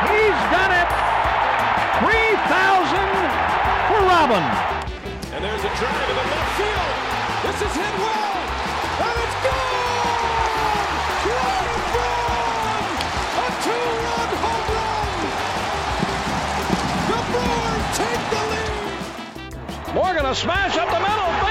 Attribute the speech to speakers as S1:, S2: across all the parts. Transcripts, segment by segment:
S1: He's done it. 3,000 for Robin.
S2: And there's a drive to the left field. This is hit well, and it's gone! Ryan Braun! A two-run home run! The Brewers take the lead!
S1: Morgan a smash up the middle.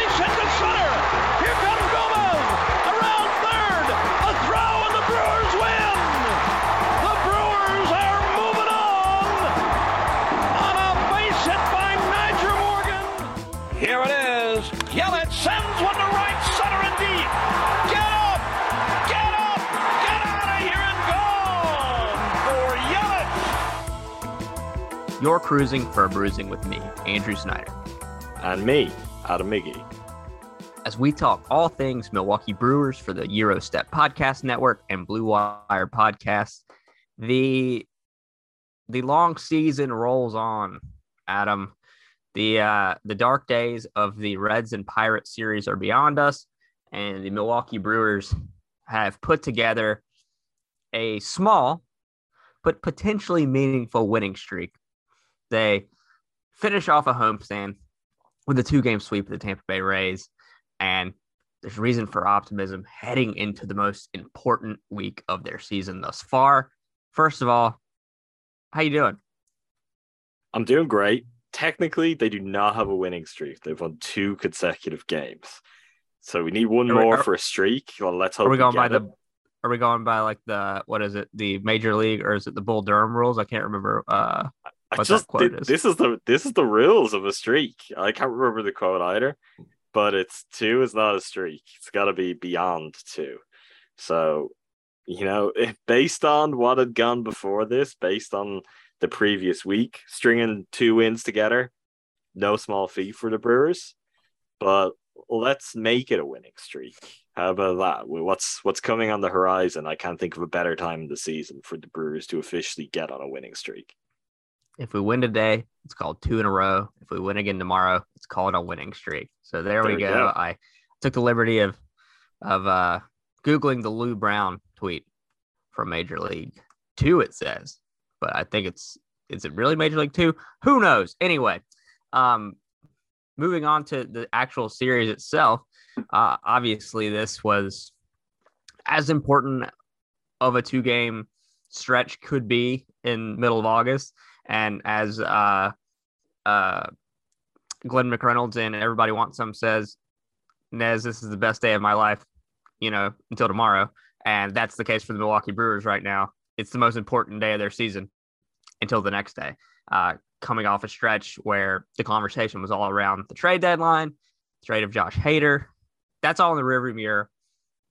S3: You're cruising for a bruising with me, Andrew Snyder,
S4: and me, Adam McGee.
S3: as we talk all things Milwaukee Brewers for the Gyro Step Podcast Network and Blue Wire Podcast. The the long season rolls on, Adam. The uh, the dark days of the Reds and Pirates series are beyond us, and the Milwaukee Brewers have put together a small but potentially meaningful winning streak. They finish off a homestand with a two game sweep of the Tampa Bay Rays. And there's reason for optimism heading into the most important week of their season thus far. First of all, how you doing?
S4: I'm doing great. Technically, they do not have a winning streak. They've won two consecutive games. So we need one
S3: Are we-
S4: more
S3: are-
S4: for a streak. Well, let's hope
S3: Are we going by
S4: it.
S3: the are we going by like the what is it, the major league or is it the Bull Durham rules? I can't remember uh
S4: I just
S3: is.
S4: this is the this is the rules of a streak. I can't remember the quote either, but it's two is not a streak. It's got to be beyond two. So, you know, if based on what had gone before this, based on the previous week, stringing two wins together, no small feat for the Brewers. But let's make it a winning streak. How about that? What's what's coming on the horizon? I can't think of a better time in the season for the Brewers to officially get on a winning streak.
S3: If we win today, it's called two in a row. If we win again tomorrow, it's called a winning streak. So there,
S4: There
S3: we go.
S4: go.
S3: I took the liberty of of uh googling the Lou Brown tweet from Major League Two. It says, but I think it's is it really Major League Two? Who knows? Anyway, um, moving on to the actual series itself. Uh, obviously, this was as important of a two game stretch could be in middle of August. And as uh, uh, Glenn McReynolds and everybody wants some says, Nez, this is the best day of my life, you know, until tomorrow. And that's the case for the Milwaukee Brewers right now. It's the most important day of their season until the next day. Uh, coming off a stretch where the conversation was all around the trade deadline, trade of Josh Hader. That's all in the rearview mirror.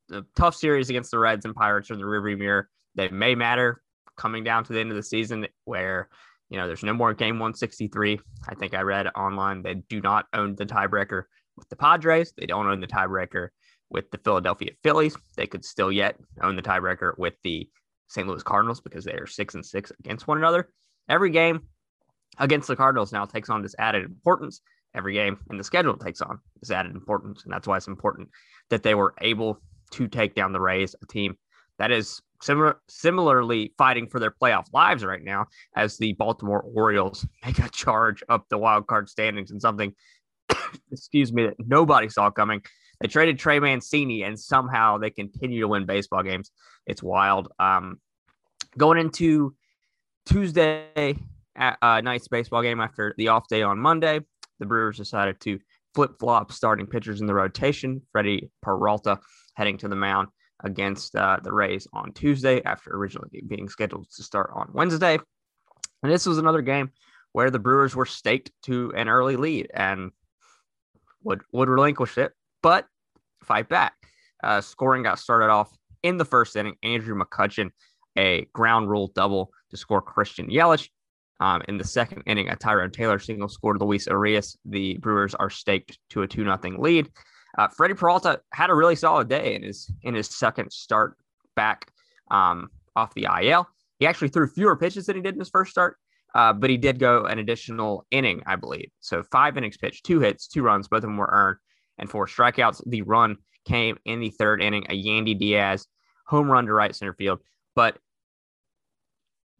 S3: The tough series against the Reds and Pirates are in the rearview mirror. They may matter coming down to the end of the season where you know, there's no more game 163. I think I read online they do not own the tiebreaker with the Padres. They don't own the tiebreaker with the Philadelphia Phillies. They could still yet own the tiebreaker with the St. Louis Cardinals because they are six and six against one another. Every game against the Cardinals now takes on this added importance. Every game in the schedule takes on this added importance. And that's why it's important that they were able to take down the Rays, a team that is similar, similarly fighting for their playoff lives right now as the Baltimore Orioles make a charge up the wild card standings and something, excuse me, that nobody saw coming. They traded Trey Mancini and somehow they continue to win baseball games. It's wild. Um, going into Tuesday at, night's baseball game after the off day on Monday, the Brewers decided to flip flop starting pitchers in the rotation. Freddie Peralta heading to the mound against uh, the Rays on Tuesday after originally being scheduled to start on Wednesday. And this was another game where the Brewers were staked to an early lead and would would relinquish it, but fight back. Uh, scoring got started off in the first inning. Andrew McCutchen, a ground rule double to score Christian Yelich. Um, in the second inning, a Tyrone Taylor single scored Luis Urias. The Brewers are staked to a 2 0 lead. Uh, Freddie Peralta had a really solid day in his in his second start back um, off the IL. He actually threw fewer pitches than he did in his first start, uh, but he did go an additional inning, I believe. So five innings pitched, two hits, two runs, both of them were earned, and four strikeouts. The run came in the third inning, a Yandy Diaz home run to right center field. But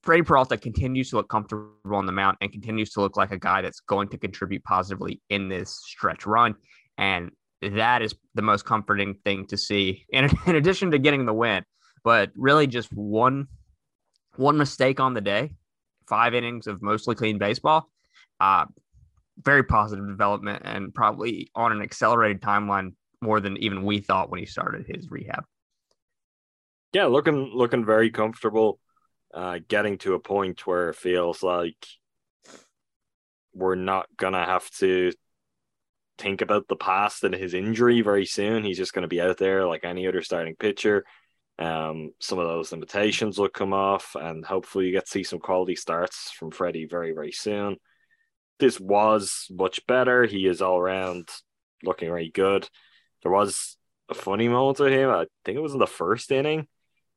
S3: Freddie Peralta continues to look comfortable on the mound and continues to look like a guy that's going to contribute positively in this stretch run. And that is the most comforting thing to see. And in addition to getting the win, but really just one one mistake on the day, five innings of mostly clean baseball. Uh, very positive development and probably on an accelerated timeline more than even we thought when he started his rehab.
S4: Yeah, looking looking very comfortable. Uh, getting to a point where it feels like we're not gonna have to think about the past and his injury very soon. He's just going to be out there like any other starting pitcher. Um, some of those limitations will come off, and hopefully, you get to see some quality starts from Freddie very, very soon. This was much better. He is all around looking very good. There was a funny moment with him. I think it was in the first inning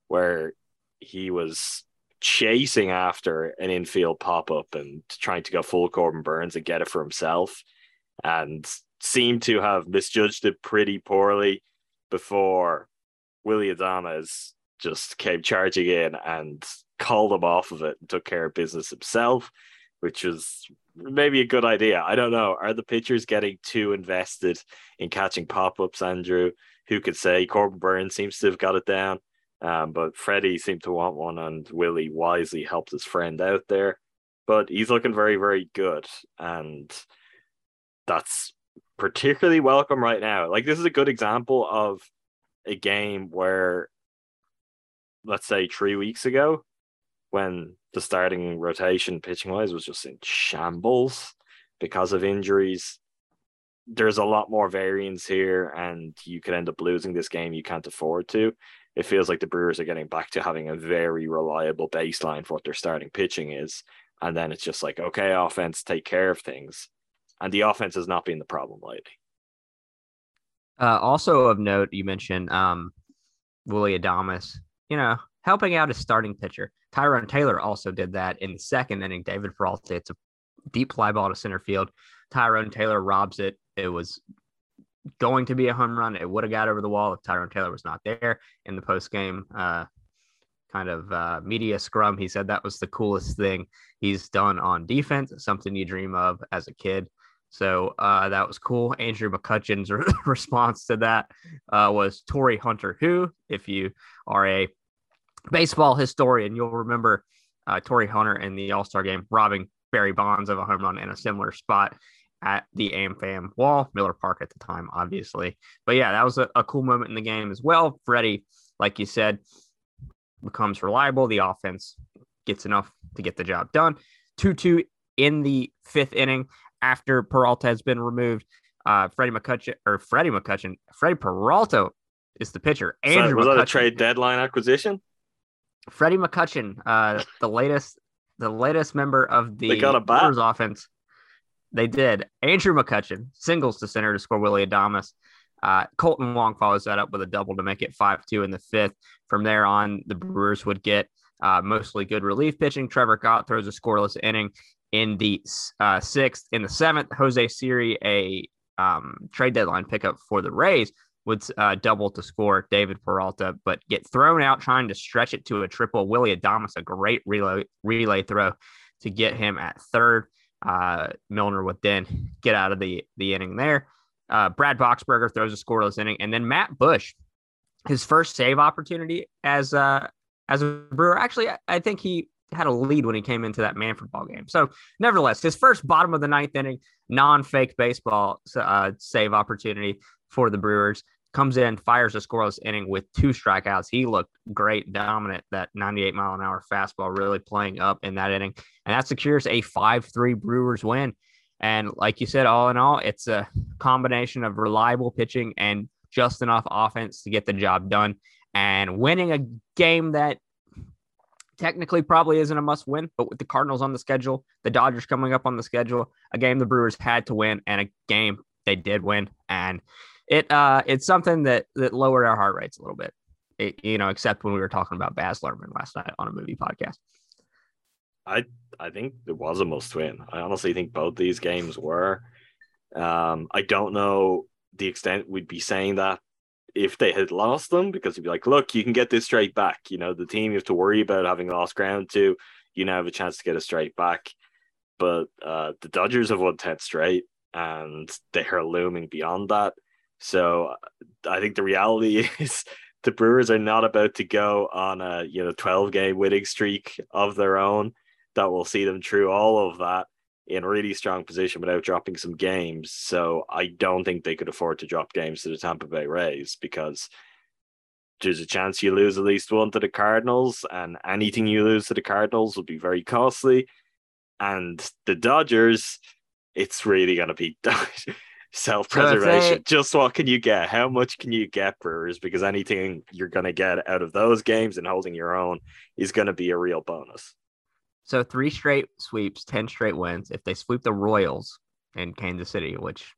S4: where he was chasing after an infield pop up and trying to go full Corbin Burnes and get it for himself. And seemed to have misjudged it pretty poorly before Willy Adames just came charging in and called him off of it and took care of business himself, which was maybe a good idea. I don't know. Are the pitchers getting too invested in catching pop ups, Andrew? Who could say Corbin Burnes seems to have got it down? Um, but Freddie seemed to want one, and Willy wisely helped his friend out there. But he's looking very, very good. And that's particularly welcome right now. Like this is a good example of a game where let's say 3 weeks ago when the starting rotation pitching wise was just in shambles because of injuries there's a lot more variance here and you could end up losing this game you can't afford to. It feels like the brewers are getting back to having a very reliable baseline for what their starting pitching is. And then it's just like okay offense take care of things and the offense has not been the problem lately.
S3: Uh, also of note, you mentioned um, Willy Adames, you know, helping out a starting pitcher. Tyrone Taylor also did that in the second inning. David Peralta, it's a deep fly ball to center field. Tyrone Taylor robs it. It was going to be a home run. It would have got over the wall if Tyrone Taylor was not there in the post game uh, kind of uh, media scrum. He said that was the coolest thing he's done on defense, something you dream of as a kid. So uh, that was cool. Andrew McCutchen's re- response to that uh, was Torii Hunter, who, if you are a baseball historian, you'll remember uh, Torii Hunter in the All Star game robbing Barry Bonds of a home run in a similar spot at the AmFam wall, Miller Park at the time, obviously. But yeah, that was a, a cool moment in the game as well. Freddie, like you said, becomes reliable. The offense gets enough to get the job done. 2 2 in the fifth inning after Peralta has been removed. Uh, Freddie McCutchen or Freddie McCutchen, Freddie Peralta is the pitcher.
S4: Andrew so was McCutchen, that a trade deadline acquisition?
S3: Freddie McCutchen, uh, the latest the latest member of the
S4: They got a bat.
S3: Brewers offense. They did. Andrew McCutchen singles to center to score Willy Adames. Uh, Kolten Wong follows that up with a double to make it 5 2 in the fifth. From there on, the Brewers would get uh, mostly good relief pitching. Trevor Gott throws a scoreless inning in the uh, sixth. In the seventh, Jose Siri, a um, trade deadline pickup for the Rays, would uh, double to score David Peralta, but get thrown out trying to stretch it to a triple. Willy Adames, a great relay, relay throw to get him at third. Uh, Milner would then get out of the, the inning there. Uh, Brad Boxberger throws a scoreless inning, and then Matt Bush, his first save opportunity as uh, as a Brewer. Actually, I, I think he had a lead when he came into that Manfred ball game. So, nevertheless, his first bottom of the ninth inning non-fake baseball uh, save opportunity for the Brewers comes in, fires a scoreless inning with two strikeouts. He looked great, dominant. That 98 mile an hour fastball really playing up in that inning, and that secures a 5-3 Brewers win. And like you said, all in all, it's a combination of reliable pitching and just enough offense to get the job done. And winning a game that technically probably isn't a must win, but with the Cardinals on the schedule, the Dodgers coming up on the schedule, a game the Brewers had to win and a game they did win. And it uh it's something that that lowered our heart rates a little bit. It, you know, except when we were talking about Baz Luhrmann last night on a movie podcast.
S4: I I think it was a must win. I honestly think both these games were. Um, I don't know the extent we'd be saying that if they had lost them because you'd be like, look, you can get this straight back. You know, the team you have to worry about having lost ground to, you now have a chance to get a straight back. But uh, the Dodgers have won 10 straight and they are looming beyond that. So I think the reality is the Brewers are not about to go on a you know 12 game winning streak of their own that will see them through all of that in really strong position without dropping some games. So I don't think they could afford to drop games to the Tampa Bay Rays because there's a chance you lose at least one to the Cardinals, and anything you lose to the Cardinals will be very costly. And the Dodgers, it's really going to be self preservation. Just what can you get? How much can you get, Brewers? Because anything you're going to get out of those games and holding your own is going to be a real bonus.
S3: So three straight sweeps, 10 straight wins. If they sweep the Royals in Kansas City, which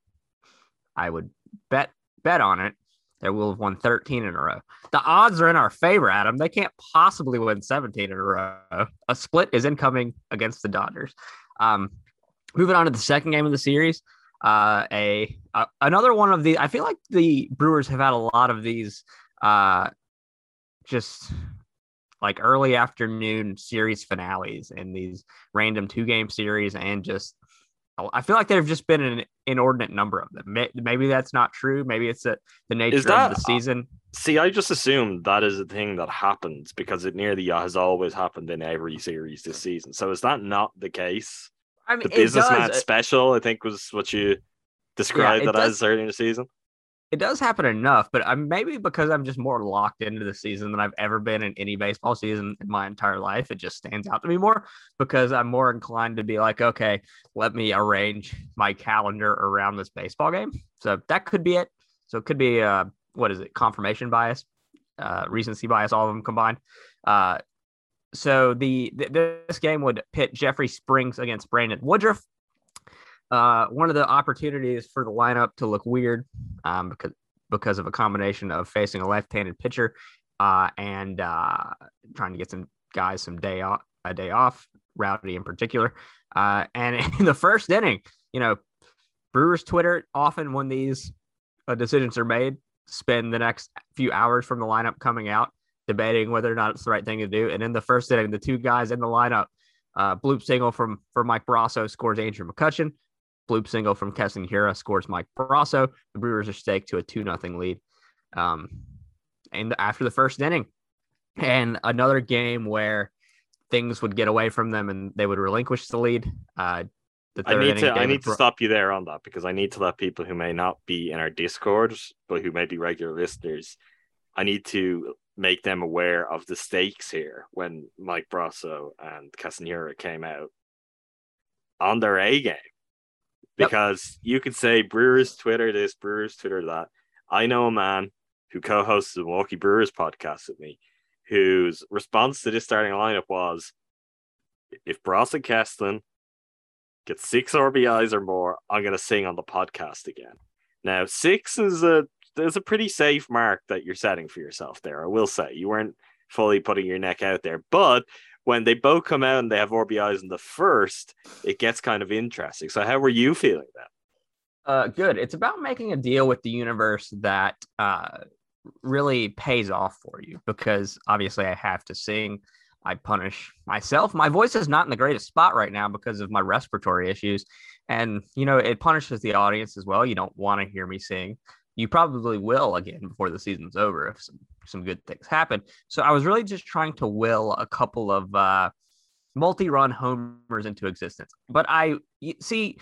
S3: I would bet bet on it, they will have won 13 in a row. The odds are in our favor, Adam. They can't possibly win 17 in a row. A split is incoming against the Dodgers. Um, moving on to the second game of the series. Uh, a, a another one of the I feel like the Brewers have had a lot of these uh just like early afternoon series finales and these random two game series and just oh, I feel like there have just been an inordinate number of them. Maybe that's not true. Maybe it's a, the nature
S4: that-
S3: of the season.
S4: See, I just assumed that is a thing that happens because it nearly has always happened in every series this season. So is that not the case?
S3: I mean,
S4: The
S3: it
S4: businessman
S3: uh,
S4: special, I think, was what you described
S3: it
S4: that
S3: does-
S4: as early in the season.
S3: It does happen enough, but I'm maybe because I'm just more locked into the season than I've ever been in any baseball season in my entire life. It just stands out to me more because I'm more inclined to be like, okay, let me arrange my calendar around this baseball game. So that could be it. So it could be uh what is it, confirmation bias, uh recency bias, all of them combined. Uh so the th- this game would pit Jeffrey Springs against Brandon Woodruff. Uh, one of the opportunities for the lineup to look weird um, because because of a combination of facing a left-handed pitcher uh, and uh, trying to get some guys some day off a day off, Rowdy in particular. Uh, and in the first inning, you know, Brewers Twitter often when these uh, decisions are made, spend the next few hours from the lineup coming out debating whether or not it's the right thing to do. And in the first inning, the two guys in the lineup, uh, bloop single from for Mike Brosseau scores Andrew McCutchen. Bloop single from Keston Hiura scores Mike Brosseau. The Brewers are staked to a 2 nothing lead. Um, and after the first inning, and another game where things would get away from them and they would relinquish the lead. Uh, the
S4: I need to I need to
S3: Bro-
S4: stop you there on that because I need to let people who may not be in our Discord but who may be regular listeners, I need to make them aware of the stakes here when Mike Brosseau and Keston Hiura came out on their A game.
S3: Yep.
S4: Because you could say Brewers Twitter this, Brewers Twitter that. I know a man who co-hosts the Milwaukee Brewers podcast with me, whose response to this starting lineup was if Bross and Keston get six RBIs or more, I'm gonna sing on the podcast again. Now, six is a is a pretty safe mark that you're setting for yourself there. I will say you weren't fully putting your neck out there, but when they both come out and they have RBIs in the first, it gets kind of interesting. So, how were you feeling then?
S3: Uh, good. It's about making a deal with the universe that uh, really pays off for you because obviously I have to sing. I punish myself. My voice is not in the greatest spot right now because of my respiratory issues. And, you know, it punishes the audience as well. You don't want to hear me sing. You probably will again before the season's over if some, some good things happen. So I was really just trying to will a couple of uh, multi run homers into existence. But I see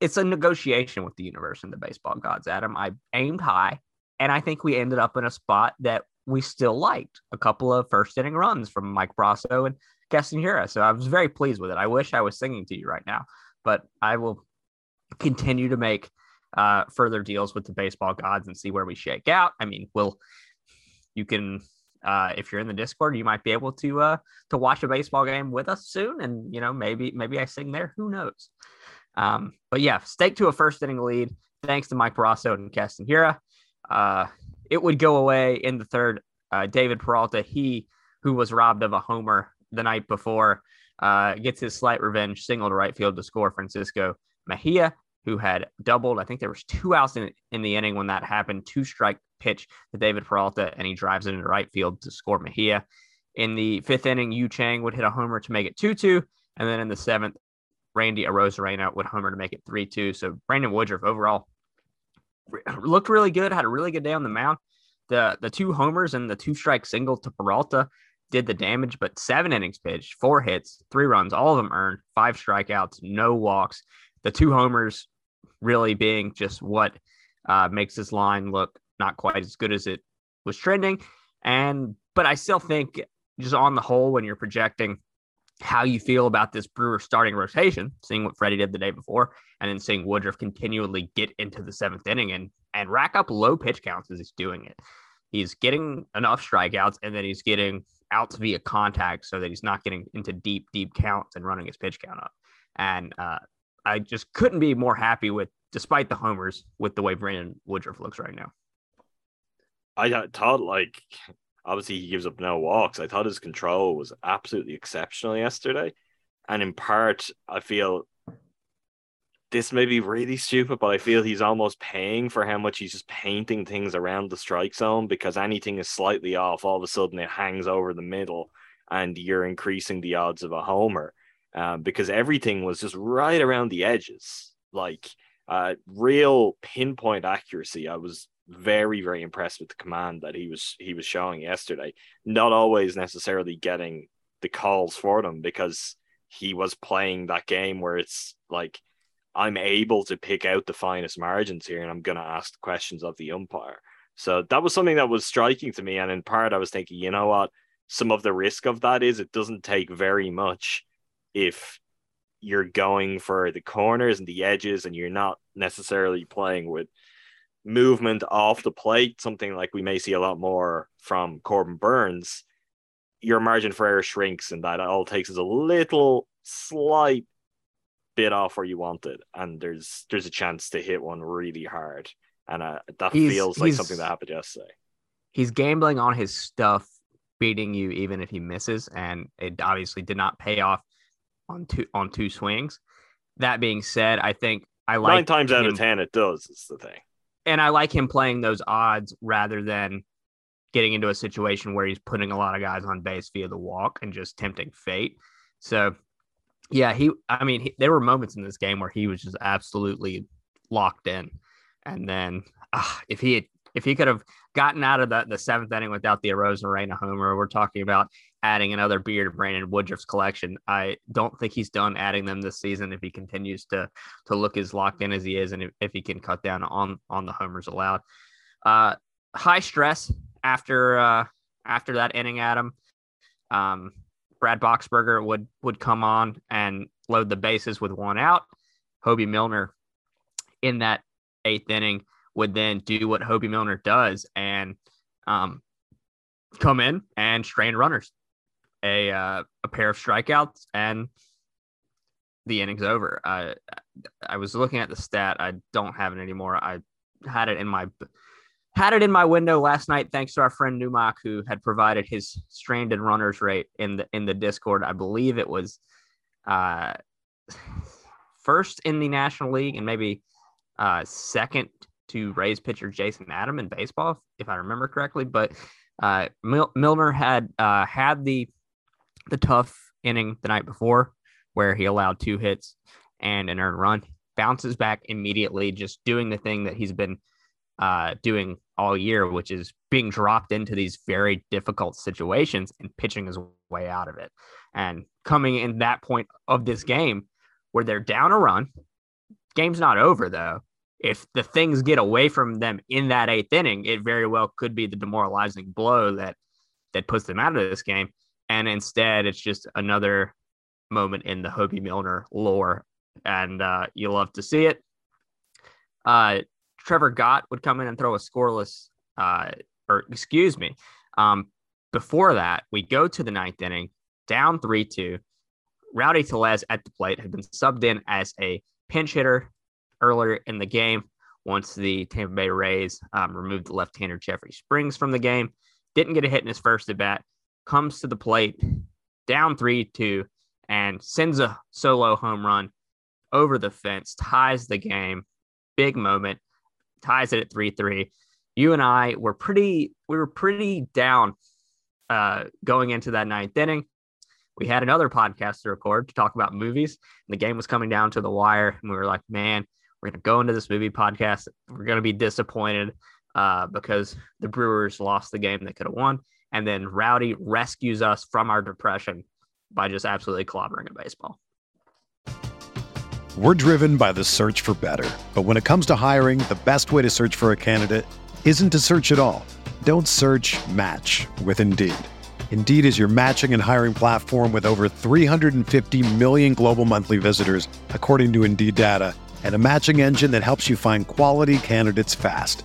S3: it's a negotiation with the universe and the baseball gods, Adam. I aimed high, and I think we ended up in a spot that we still liked a couple of first inning runs from Mike Brosseau and Keston Hiura. So I was very pleased with it. I wish I was singing to you right now, but I will continue to make uh, further deals with the baseball gods and see where we shake out. I mean, we'll you can uh, if you're in the Discord, you might be able to uh, to watch a baseball game with us soon, and you know maybe maybe I sing there. Who knows? Um, but yeah, stake to a first inning lead thanks to Mike Brosseau and Keston Hiura. Uh, it would go away in the third. Uh, David Peralta, he who was robbed of a homer the night before, uh, gets his slight revenge, single to right field to score Francisco Mejia, who had doubled. I think there was two outs in, in the inning when that happened. Two strike pitch to David Peralta, and he drives it into right field to score Mejia. In the fifth inning, Yu Chang would hit a homer to make it 2 2. And then in the seventh, Randy Arozarena would homer to make it 3 2. So Brandon Woodruff overall looked really good, had a really good day on the mound. The the two homers and the two strike single to Peralta did the damage, but seven innings pitched, four hits, three runs, all of them earned, five strikeouts, no walks. The two homers really being just what uh, makes this line look not quite as good as it was trending. And but I still think just on the whole, when you're projecting how you feel about this Brewer starting rotation, seeing what Freddie did the day before, and then seeing Woodruff continually get into the seventh inning and and rack up low pitch counts as he's doing it. He's getting enough strikeouts and then he's getting outs via contact so that he's not getting into deep, deep counts and running his pitch count up. And uh, I just couldn't be more happy with, despite the homers, with the way Brandon Woodruff looks right now.
S4: I uh, thought like obviously he gives up no walks. I thought his control was absolutely exceptional yesterday. And in part, I feel this may be really stupid, but I feel he's almost paying for how much he's just painting things around the strike zone because anything is slightly off, all of a sudden it hangs over the middle and you're increasing the odds of a homer um, because everything was just right around the edges. Like uh, real pinpoint accuracy. I was very very impressed with the command that he was he was showing yesterday. Not always necessarily getting the calls for them because he was playing that game where it's like I'm able to pick out the finest margins here and I'm going to ask questions of the umpire. So that was something that was striking to me and in part I was thinking, you know what, some of the risk of that is it doesn't take very much if you're going for the corners and the edges and you're not necessarily playing with movement off the plate, something like we may see a lot more from Corbin Burnes, your margin for error shrinks, and that all takes is a little slight bit off where you want it, and there's there's a chance to hit one really hard, and uh, that he's, feels like something that happened yesterday.
S3: He's gambling on his stuff beating you even if he misses, and it obviously did not pay off on two on two swings. That being said, I think I like
S4: nine times him, out of ten it does. It's the thing
S3: and I like him playing those odds rather than getting into a situation where he's putting a lot of guys on base via the walk and just tempting fate. So, yeah, he, I mean, he, there were moments in this game where he was just absolutely locked in. And then uh, if he had, if he could have gotten out of the, the seventh inning without the Arozarena homer, we're talking about adding another beer to Brandon Woodruff's collection. I don't think he's done adding them this season if he continues to to look as locked in as he is, and if, if he can cut down on on the homers allowed. Uh, high stress after uh, after that inning, Adam. Um, Brad Boxberger would would come on and load the bases with one out. Hoby Milner in that eighth inning would then do what Hoby Milner does and um, come in and strain runners a uh, a pair of strikeouts and the innings over. I I was looking at the stat. I don't have it anymore. I had it in my had it in my window last night thanks to our friend Numak who had provided his stranded runners rate in the in the Discord. I believe it was uh first in the National League and maybe uh second to Rays pitcher Jason Adam in baseball if I remember correctly, but uh Mil- Milner had uh had the the tough inning the night before where he allowed two hits and an earned run, bounces back immediately, just doing the thing that he's been uh, doing all year, which is being dropped into these very difficult situations and pitching his way out of it. And coming in that point of this game where they're down a run, game's not over though. If the things get away from them in that eighth inning, it very well could be the demoralizing blow that that puts them out of this game. And instead, it's just another moment in the Hoby Milner lore, and uh, you love to see it. Uh, Trevor Gott would come in and throw a scoreless, uh, or excuse me. Um, before that, we go to the ninth inning, down 3 2. Rowdy Tellez at the plate had been subbed in as a pinch hitter earlier in the game once the Tampa Bay Rays um, removed the left hander Jeffrey Springs from the game. Didn't get a hit in his first at bat, comes to the plate, down 3 2, and sends a solo home run over the fence, ties the game. Big moment, ties it at 3 3. You and I were pretty, we were pretty down uh, going into that ninth inning. We had another podcast to record to talk about movies. And the game was coming down to the wire. And we were like, man, we're going to go into this movie podcast. We're going to be disappointed uh, because the Brewers lost the game they could have won. And then Rowdy rescues us from our depression by just absolutely clobbering a baseball.
S5: We're driven by the search for better. But when it comes to hiring, the best way to search for a candidate isn't to search at all. Don't search match with Indeed. Indeed is your matching and hiring platform with over 350 million global monthly visitors, according to Indeed data, and a matching engine that helps you find quality candidates fast.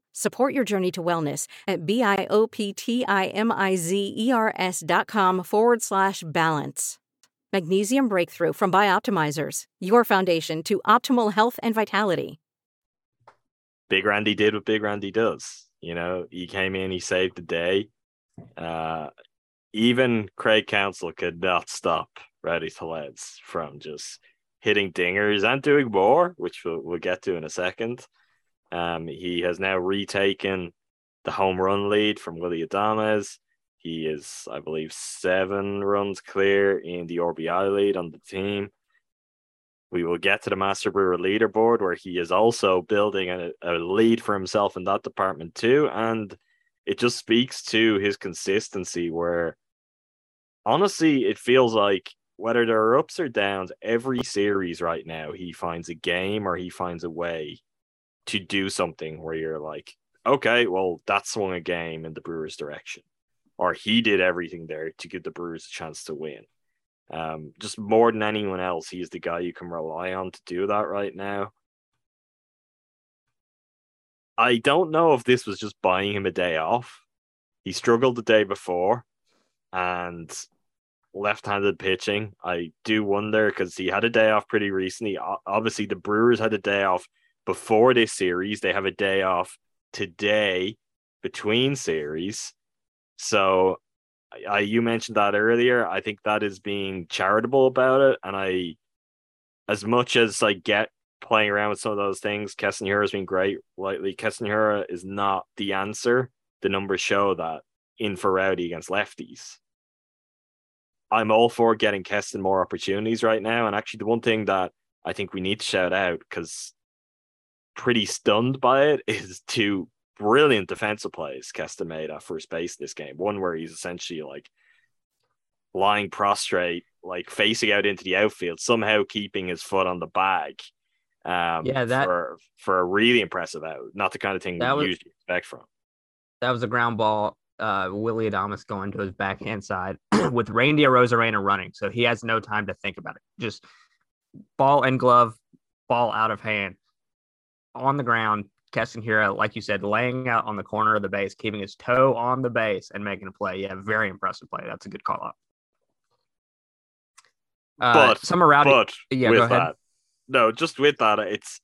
S6: Support your journey to wellness at B-I-O-P-T-I-M-I-Z-E-R-S dot com forward slash balance. Magnesium Breakthrough from Bioptimizers, your foundation to optimal health and vitality.
S4: Big Randy did what Big Randy does. You know, he came in, he saved the day. Uh, even Craig Counsell could not stop Rowdy Tellez from just hitting dingers and doing more, which we'll, we'll get to in a second. Um, he has now retaken the home run lead from Willy Adames. He is, I believe, seven runs clear in the RBI lead on the team. We will get to the Master Brewer leaderboard where he is also building a, a lead for himself in that department too. And it just speaks to his consistency where honestly, it feels like whether there are ups or downs, every series right now, he finds a game or he finds a way to do something where you're like, okay, well, that swung a game in the Brewers' direction, or he did everything there to give the Brewers a chance to win. Um, just more than anyone else, he's the guy you can rely on to do that right now. I don't know if this was just buying him a day off. He struggled the day before and left handed pitching. I do wonder because he had a day off pretty recently. Obviously, the Brewers had a day off before this series, they have a day off today between series. So I, you mentioned that earlier. I think that is being charitable about it. And I, as much as I get playing around with some of those things, Keston Hiura has been great lately. Keston Hiura is not the answer. The numbers show that in rowdy against lefties. I'm all for getting Keston more opportunities right now. And actually, the one thing that I think we need to shout out because pretty stunned by it is two brilliant defensive plays Keston made at first base this game. One where he's essentially like lying prostrate, like facing out into the outfield, somehow keeping his foot on the bag. Um,
S3: yeah, that
S4: for, for a really impressive out, not the kind of thing we was, usually expect from.
S3: That was a ground ball. Uh, Willy Adames going to his backhand side with Randy Arozarena running, so he has no time to think about it. Just ball and glove, ball out of hand on the ground, Keston Hiura, like you said, laying out on the corner of the base, keeping his toe on the base and making a play. Yeah, very impressive play. That's a good call up.
S4: Uh, but
S3: some around,
S4: but
S3: yeah,
S4: with
S3: go ahead.
S4: that, no, just with that, it's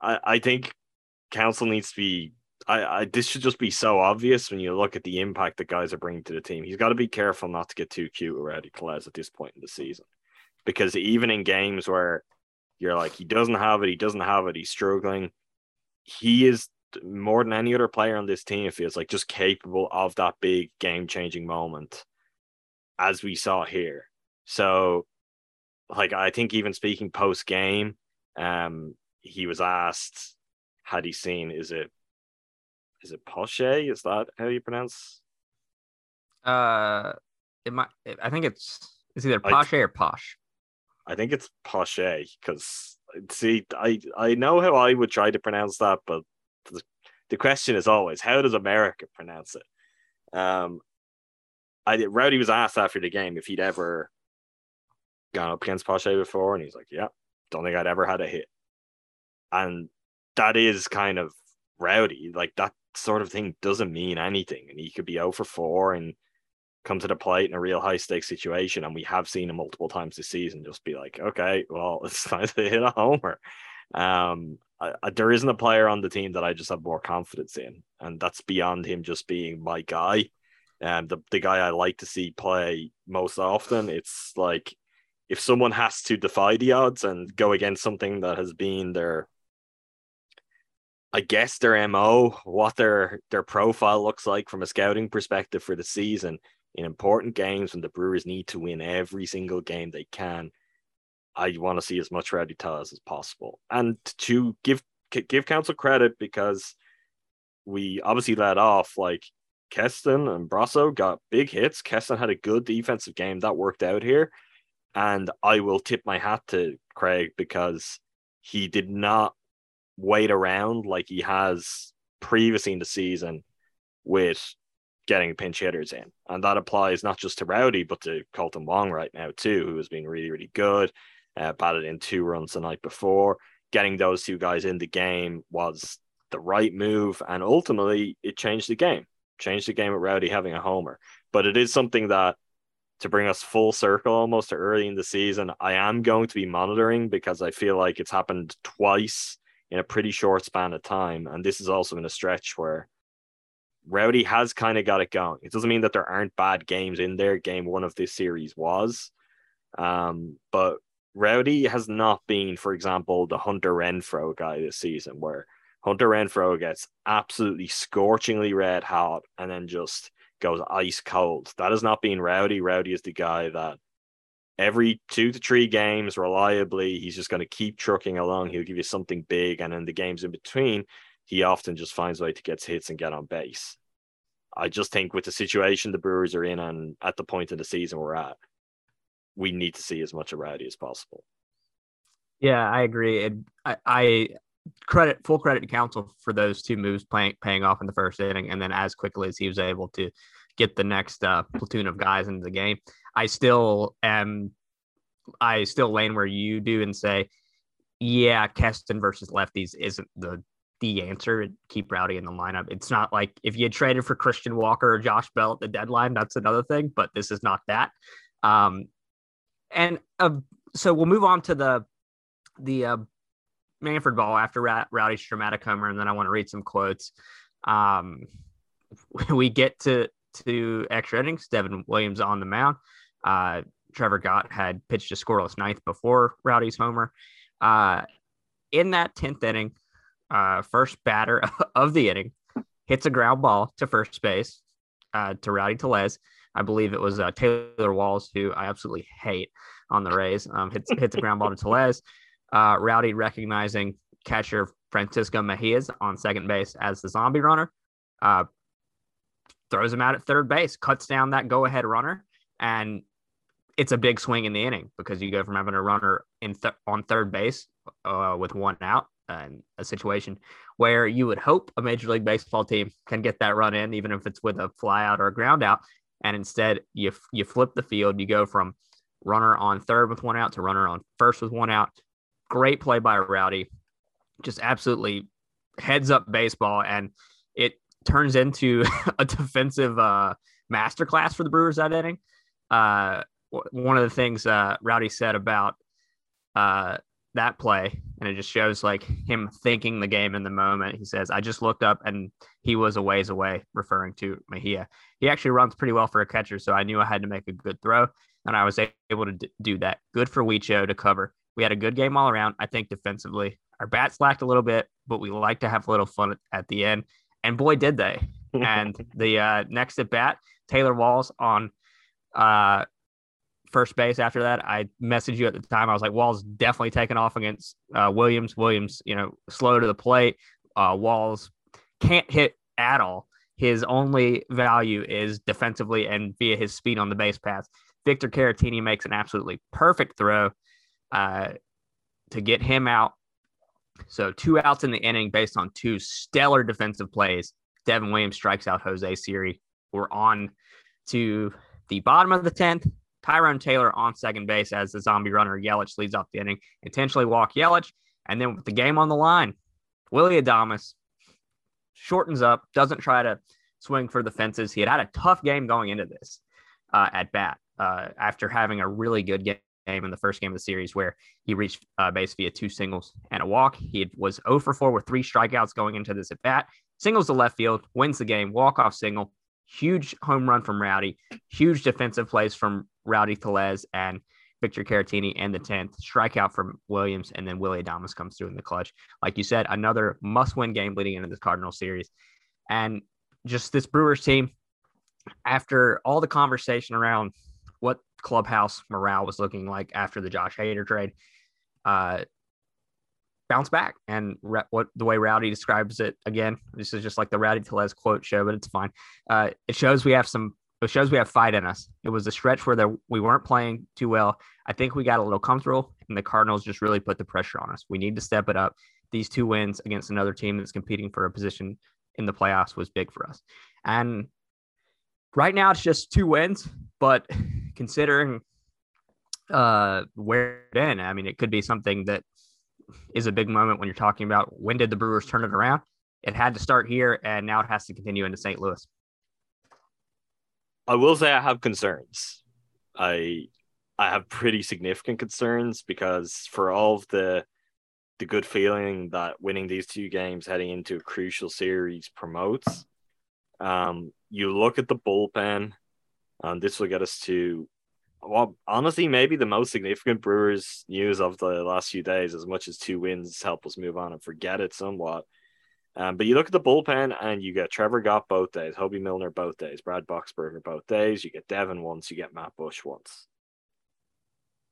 S4: I, I think Counsell needs to be. I, I this should just be so obvious when you look at the impact that guys are bringing to the team. He's got to be careful not to get too cute already, Tellez, at this point in the season, because even in games where you're like he doesn't have it, he doesn't have it, he's struggling he is more than any other player on this team it feels like just capable of that big game changing moment as we saw here. So like I think even speaking post game, um he was asked had he seen is it is it Poche? Is that how you pronounce?
S3: Uh it might I think it's it's either Poche or Posh.
S4: I think it's Poche because see, I I know how I would try to pronounce that, but the, the question is always how does America pronounce it? Um, I did, Rowdy was asked after the game if he'd ever gone up against Pache before, and he's like, "Yeah, don't think I'd ever had a hit." And that is kind of Rowdy. Like that sort of thing doesn't mean anything, and he could be out for four and come to the plate in a real high stakes situation, and we have seen him multiple times this season, just be like, okay, well, it's time to hit a homer. Um, I, I, there isn't a player on the team that I just have more confidence in, and that's beyond him just being my guy. And the, the guy I like to see play most often, it's like if someone has to defy the odds and go against something that has been their I guess their MO, what their their profile looks like from a scouting perspective for the season, in important games when the Brewers need to win every single game they can. I want to see as much Rowdy as possible, and to give give Counsell credit because we obviously let off like Keston and Brosseau got big hits. Keston had a good defensive game that worked out here, and I will tip my hat to Craig because he did not wait around like he has previously in the season with getting pinch hitters in. And that applies not just to Rowdy, but to Kolten Wong right now, too, who has been really, really good. Uh, batted in two runs the night before. Getting those two guys in the game was the right move. And ultimately, it changed the game, changed the game at Rowdy having a homer. But it is something that, to bring us full circle almost early in the season, I am going to be monitoring because I feel like it's happened twice in a pretty short span of time. And this is also in a stretch where Rowdy has kind of got it going. It doesn't mean that there aren't bad games in there. Game one of this series was. Um, but Rowdy has not been, for example, the Hunter Renfroe guy this season, where Hunter Renfroe gets absolutely scorchingly red hot and then just goes ice cold. That has not been Rowdy. Rowdy is the guy that every two to three games reliably, he's just going to keep trucking along. He'll give you something big. And then the games in between, he often just finds a way to get hits and get on base. I just think with the situation the Brewers are in and at the point in the season we're at, we need to see as much of Rowdy as possible.
S3: Yeah, I agree. And I, I credit full credit to Counsell for those two moves paying off in the first inning, and then as quickly as he was able to get the next uh, platoon of guys into the game. I still am, I still lane where you do and say, yeah, Keston versus lefties isn't the the answer. And keep Rowdy in the lineup. It's not like if you traded for Christian Walker or Josh Bell at the deadline, that's another thing, but this is not that. Um, and uh, so we'll move on to the the uh, Manfred ball after Rowdy's dramatic homer, and then I want to read some quotes. Um, we get to to extra innings. Devin Williams on the mound. Uh, Trevor Gott had pitched a scoreless ninth before Rowdy's homer. Uh, in that tenth inning, uh, first batter of the inning hits a ground ball to first base uh, to Rowdy Tellez. I believe it was uh, Taylor Walls, who I absolutely hate on the Rays, um, hits hits a ground ball to Tellez. Uh, Rowdy recognizing catcher Francisco Mejias on second base as the zombie runner, uh, throws him out at third base, cuts down that go ahead runner, and it's a big swing in the inning because you go from having a runner in th- on third base uh, with one out and a situation where you would hope a major league baseball team can get that run in, even if it's with a fly out or a ground out. And instead, you you flip the field. You go from runner on third with one out to runner on first with one out. Great play by Rowdy, just absolutely heads up baseball, and it turns into a defensive uh, masterclass for the Brewers that inning. Uh, one of the things uh, Rowdy said about uh, that play, and it just shows like him thinking the game in the moment. He says, "I just looked up and he was a ways away," referring to Mejia. He actually runs pretty well for a catcher, so I knew I had to make a good throw, and I was able to d- do that. Good for Wicho to cover. We had a good game all around. I think defensively, our bats lacked a little bit, but we like to have a little fun at the end, and boy, did they! and the uh, next at bat, Taylor Walls on uh, first base after that. I messaged you at the time. I was like, Walls definitely taken off against uh, Williams. Williams, you know, slow to the plate. Uh, Walls can't hit at all. His only value is defensively and via his speed on the base paths. Victor Caratini makes an absolutely perfect throw uh, to get him out. So two outs in the inning based on two stellar defensive plays. Devin Williams strikes out Jose Siri. We're on to the bottom of the 10th. Tyrone Taylor on second base as the zombie runner. Yelich leads off the inning, intentionally walk Yelich. And then with the game on the line, Willy Adames shortens up, doesn't try to swing for the fences. He had had a tough game going into this uh, at bat uh, after having a really good game in the first game of the series where he reached uh, base via two singles and a walk. He was 0 for 4 with three strikeouts going into this at bat. Singles to left field, wins the game, walk off single, huge home run from Rowdy, huge defensive plays from Rowdy Tellez and Victor Caratini and the 10th, strikeout from Williams, and then Willy Adames comes through in the clutch. Like you said, another must win game leading into this Cardinal series. And just this Brewers team, after all the conversation around what clubhouse morale was looking like after the Josh Hader trade, uh, bounce back. And re- what the way Rowdy describes it again, this is just like the Rowdy Tellez quote show, but it's fine. Uh, it shows we have some. It shows we have fight in us. It was a stretch where we weren't playing too well. I think we got a little comfortable, and the Cardinals just really put the pressure on us. We need to step it up. These two wins against another team that's competing for a position in the playoffs was big for us. And right now, it's just two wins, but considering uh, where in, I mean, it could be something that is a big moment when you're talking about when did the Brewers turn it around? It had to start here, and now it has to continue into St. Louis.
S4: I will say I have concerns. I I have pretty significant concerns because for all of the the good feeling that winning these two games heading into a crucial series promotes, um, you look at the bullpen, and this will get us to well, honestly, maybe the most significant Brewers news of the last few days, as much as two wins help us move on and forget it somewhat. Um, but you look at the bullpen and you get Trevor Gott both days, Hoby Milner both days, Brad Boxberger both days. You get Devin once, you get Matt Bush once.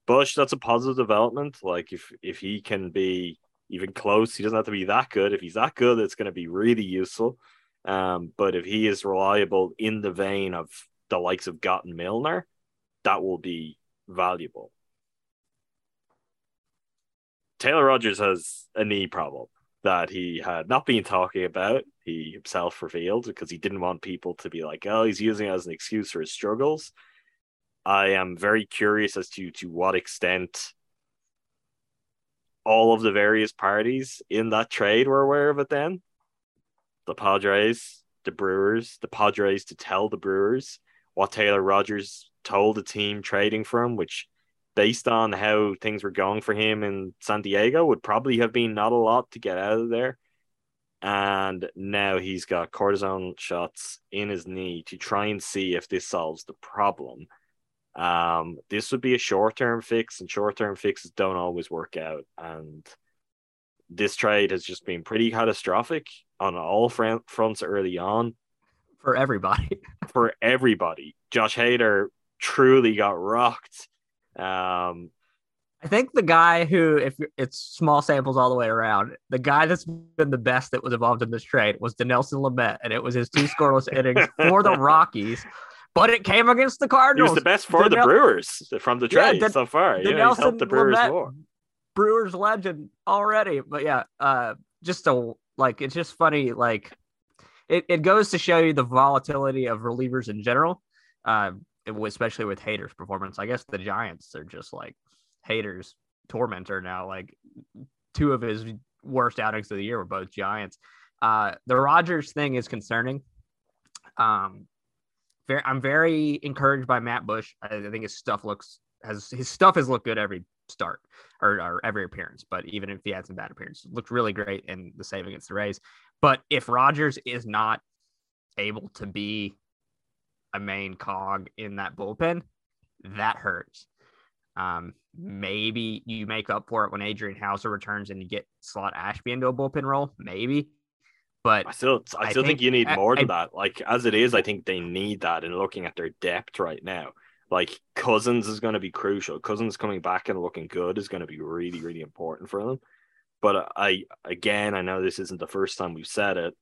S4: Bush, that's a positive development. Like if if he can be even close, he doesn't have to be that good. If he's that good, it's going to be really useful. Um, but if he is reliable in the vein of the likes of Gott and Milner, that will be valuable. Taylor Rogers has a knee problem. that he had not been talking about. He himself revealed because he didn't want people to be like, oh, he's using it as an excuse for his struggles. I am very curious as to to what extent all of the various parties in that trade were aware of it then. The Padres, the Brewers, the Padres to tell the Brewers what Taylor Rogers told the team trading for him, which based on how things were going for him in San Diego would probably have been not a lot to get out of there. And now he's got cortisone shots in his knee to try and see if this solves the problem. Um, this would be a short term fix, and short term fixes don't always work out. And this trade has just been pretty catastrophic on all front, fronts early on
S3: for everybody.
S4: for everybody. Josh Hader truly got rocked. Um,
S3: I think the guy who, if it's small samples all the way around, the guy that's been the best that was involved in this trade was Dinelson Lamet, and it was his two scoreless innings for the Rockies. But it came against the
S4: he
S3: Cardinals.
S4: was the best for the Brewers from the
S3: Yeah,
S4: trade so far.
S3: the
S4: You he's helped the Brewers
S3: Lamet-
S4: more.
S3: Brewers legend already. But yeah, uh, just a like it's just funny. Like it, it goes to show you the volatility of relievers in general, uh, especially with Hader's performance. I guess the Giants are just like Hader's tormentor now. Like two of his worst outings of the year were both Giants. Uh, the Rogers thing is concerning. Um, very, I'm very encouraged by Matt Bush. I, think his stuff looks has his stuff has looked good every start or, or every appearance, but even if he had some bad appearances, looked really great in the save against the Rays. But if Rogers is not able to be a main cog in that bullpen, that hurts. Um, maybe you make up for it when Adrian Houser returns and you get slot Ashby into a bullpen role, maybe. But
S4: I still, I
S3: I
S4: still think,
S3: think-
S4: you need
S3: I-
S4: more than
S3: I-
S4: that. Like as it is, I think they need that. And looking at their depth right now, like Cousins is going to be crucial. Cousins coming back and looking good is going to be really, really important for them. But I, again, I know this isn't the first time we've said it.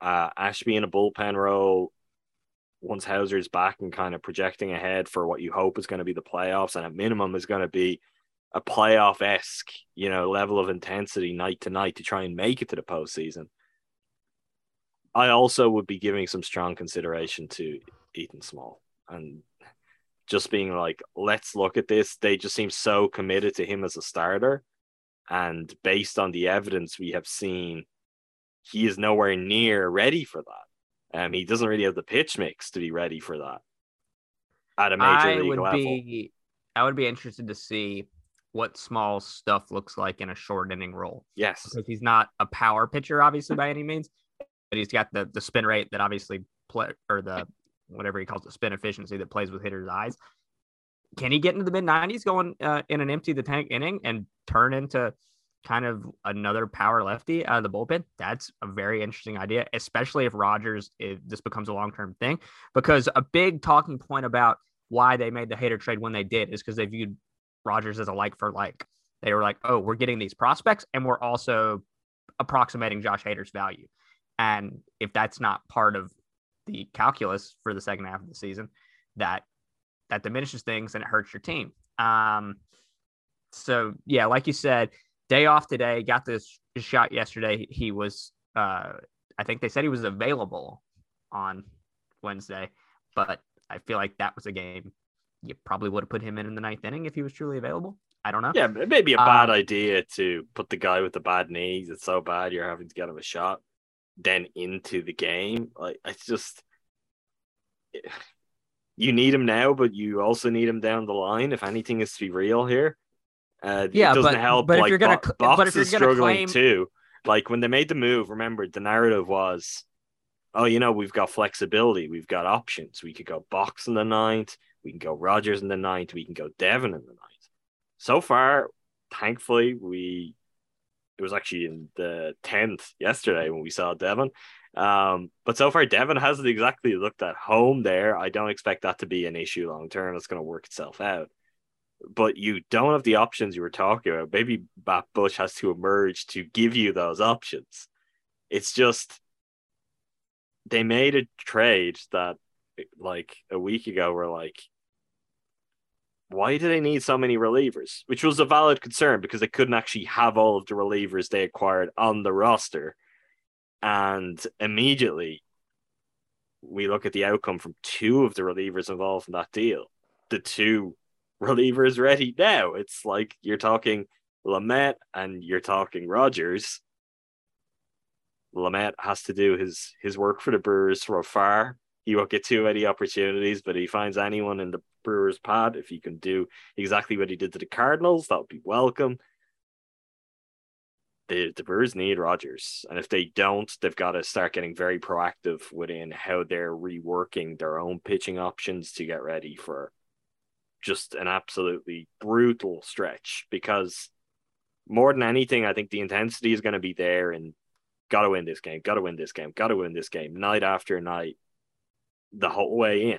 S4: Uh, Ashby in a bullpen role, once Houser's back and kind of projecting ahead for what you hope is going to be the playoffs, and at minimum is going to be a playoff esque, you know, level of intensity night to night to try and make it to the postseason. I also would be giving some strong consideration to Ethan Small and just being like, let's look at this. They just seem so committed to him as a starter. And based on the evidence we have seen, he is nowhere near ready for that. Um, he doesn't really have the pitch mix to be ready for that at a major
S3: I
S4: league
S3: would
S4: level.
S3: be I would be interested to see what small stuff looks like in a short inning role
S4: Yes.
S3: because he's not a power pitcher obviously by any means, but he's got the the spin rate that obviously play or the whatever he calls it spin efficiency that plays with hitters' eyes. Can he get into the mid 90s going uh, in an empty the tank inning and turn into kind of another power lefty out of the bullpen? That's a very interesting idea, especially if Rogers if this becomes a long term thing. Because a big talking point about why they made the Hader trade when they did is because they viewed Rogers as a like for like. They were like, oh, we're getting these prospects and we're also approximating Josh Hader's value. And if that's not part of the calculus for the second half of the season, that that diminishes things and it hurts your team. Um, so yeah, like you said, day off today, got this shot yesterday. He was, uh, I think they said he was available on Wednesday, but I feel like that was a game you probably would have put him in in the ninth inning if he was truly available. I don't know.
S4: Yeah, it may be a bad
S3: Um,
S4: idea to put the guy with the bad knees. It's so bad you're having to get him a shot, then into the game. Like it's just you need him now, but you also need him down the line. If anything is to be real here, uh,
S3: Yeah,
S4: it doesn't
S3: but-
S4: help.
S3: but if you're gonna
S4: Bo-
S3: but if you're
S4: is
S3: gonna
S4: struggling
S3: claim-
S4: too. Like when they made the move, remember the narrative was, oh, you know, we've got flexibility, we've got options. We could go Box in the ninth, we can go Rogers in the ninth, we can go Devin in the ninth. So far, thankfully, we it was actually in the tenth yesterday when we saw Devin. Um, but so far, Devin hasn't exactly looked at home there. I don't expect that to be an issue long term. It's going to work itself out. But you don't have the options you were talking about. Maybe Matt Bush has to emerge to give you those options. It's just they made a trade that, like a week ago, we're like, why do they need so many relievers? Which was a valid concern because they couldn't actually have all of the relievers they acquired on the roster. And immediately we look at the outcome from two of the relievers involved in that deal. The two relievers ready now. It's like you're talking Lamet and you're talking Rogers. Lamet has to do his his work for the Brewers from afar. He won't get too many opportunities, but he finds anyone in the Brewers pad, if he can do exactly what he did to the Cardinals, that would be welcome. The, the Brewers need Rogers. And if they don't, they've got to start getting very proactive within how they're reworking their own pitching options to get ready for just an absolutely brutal stretch because more than anything, I think the intensity is going to be there and got to win this game, got to win this game, got to win this game, night after night, the whole way in.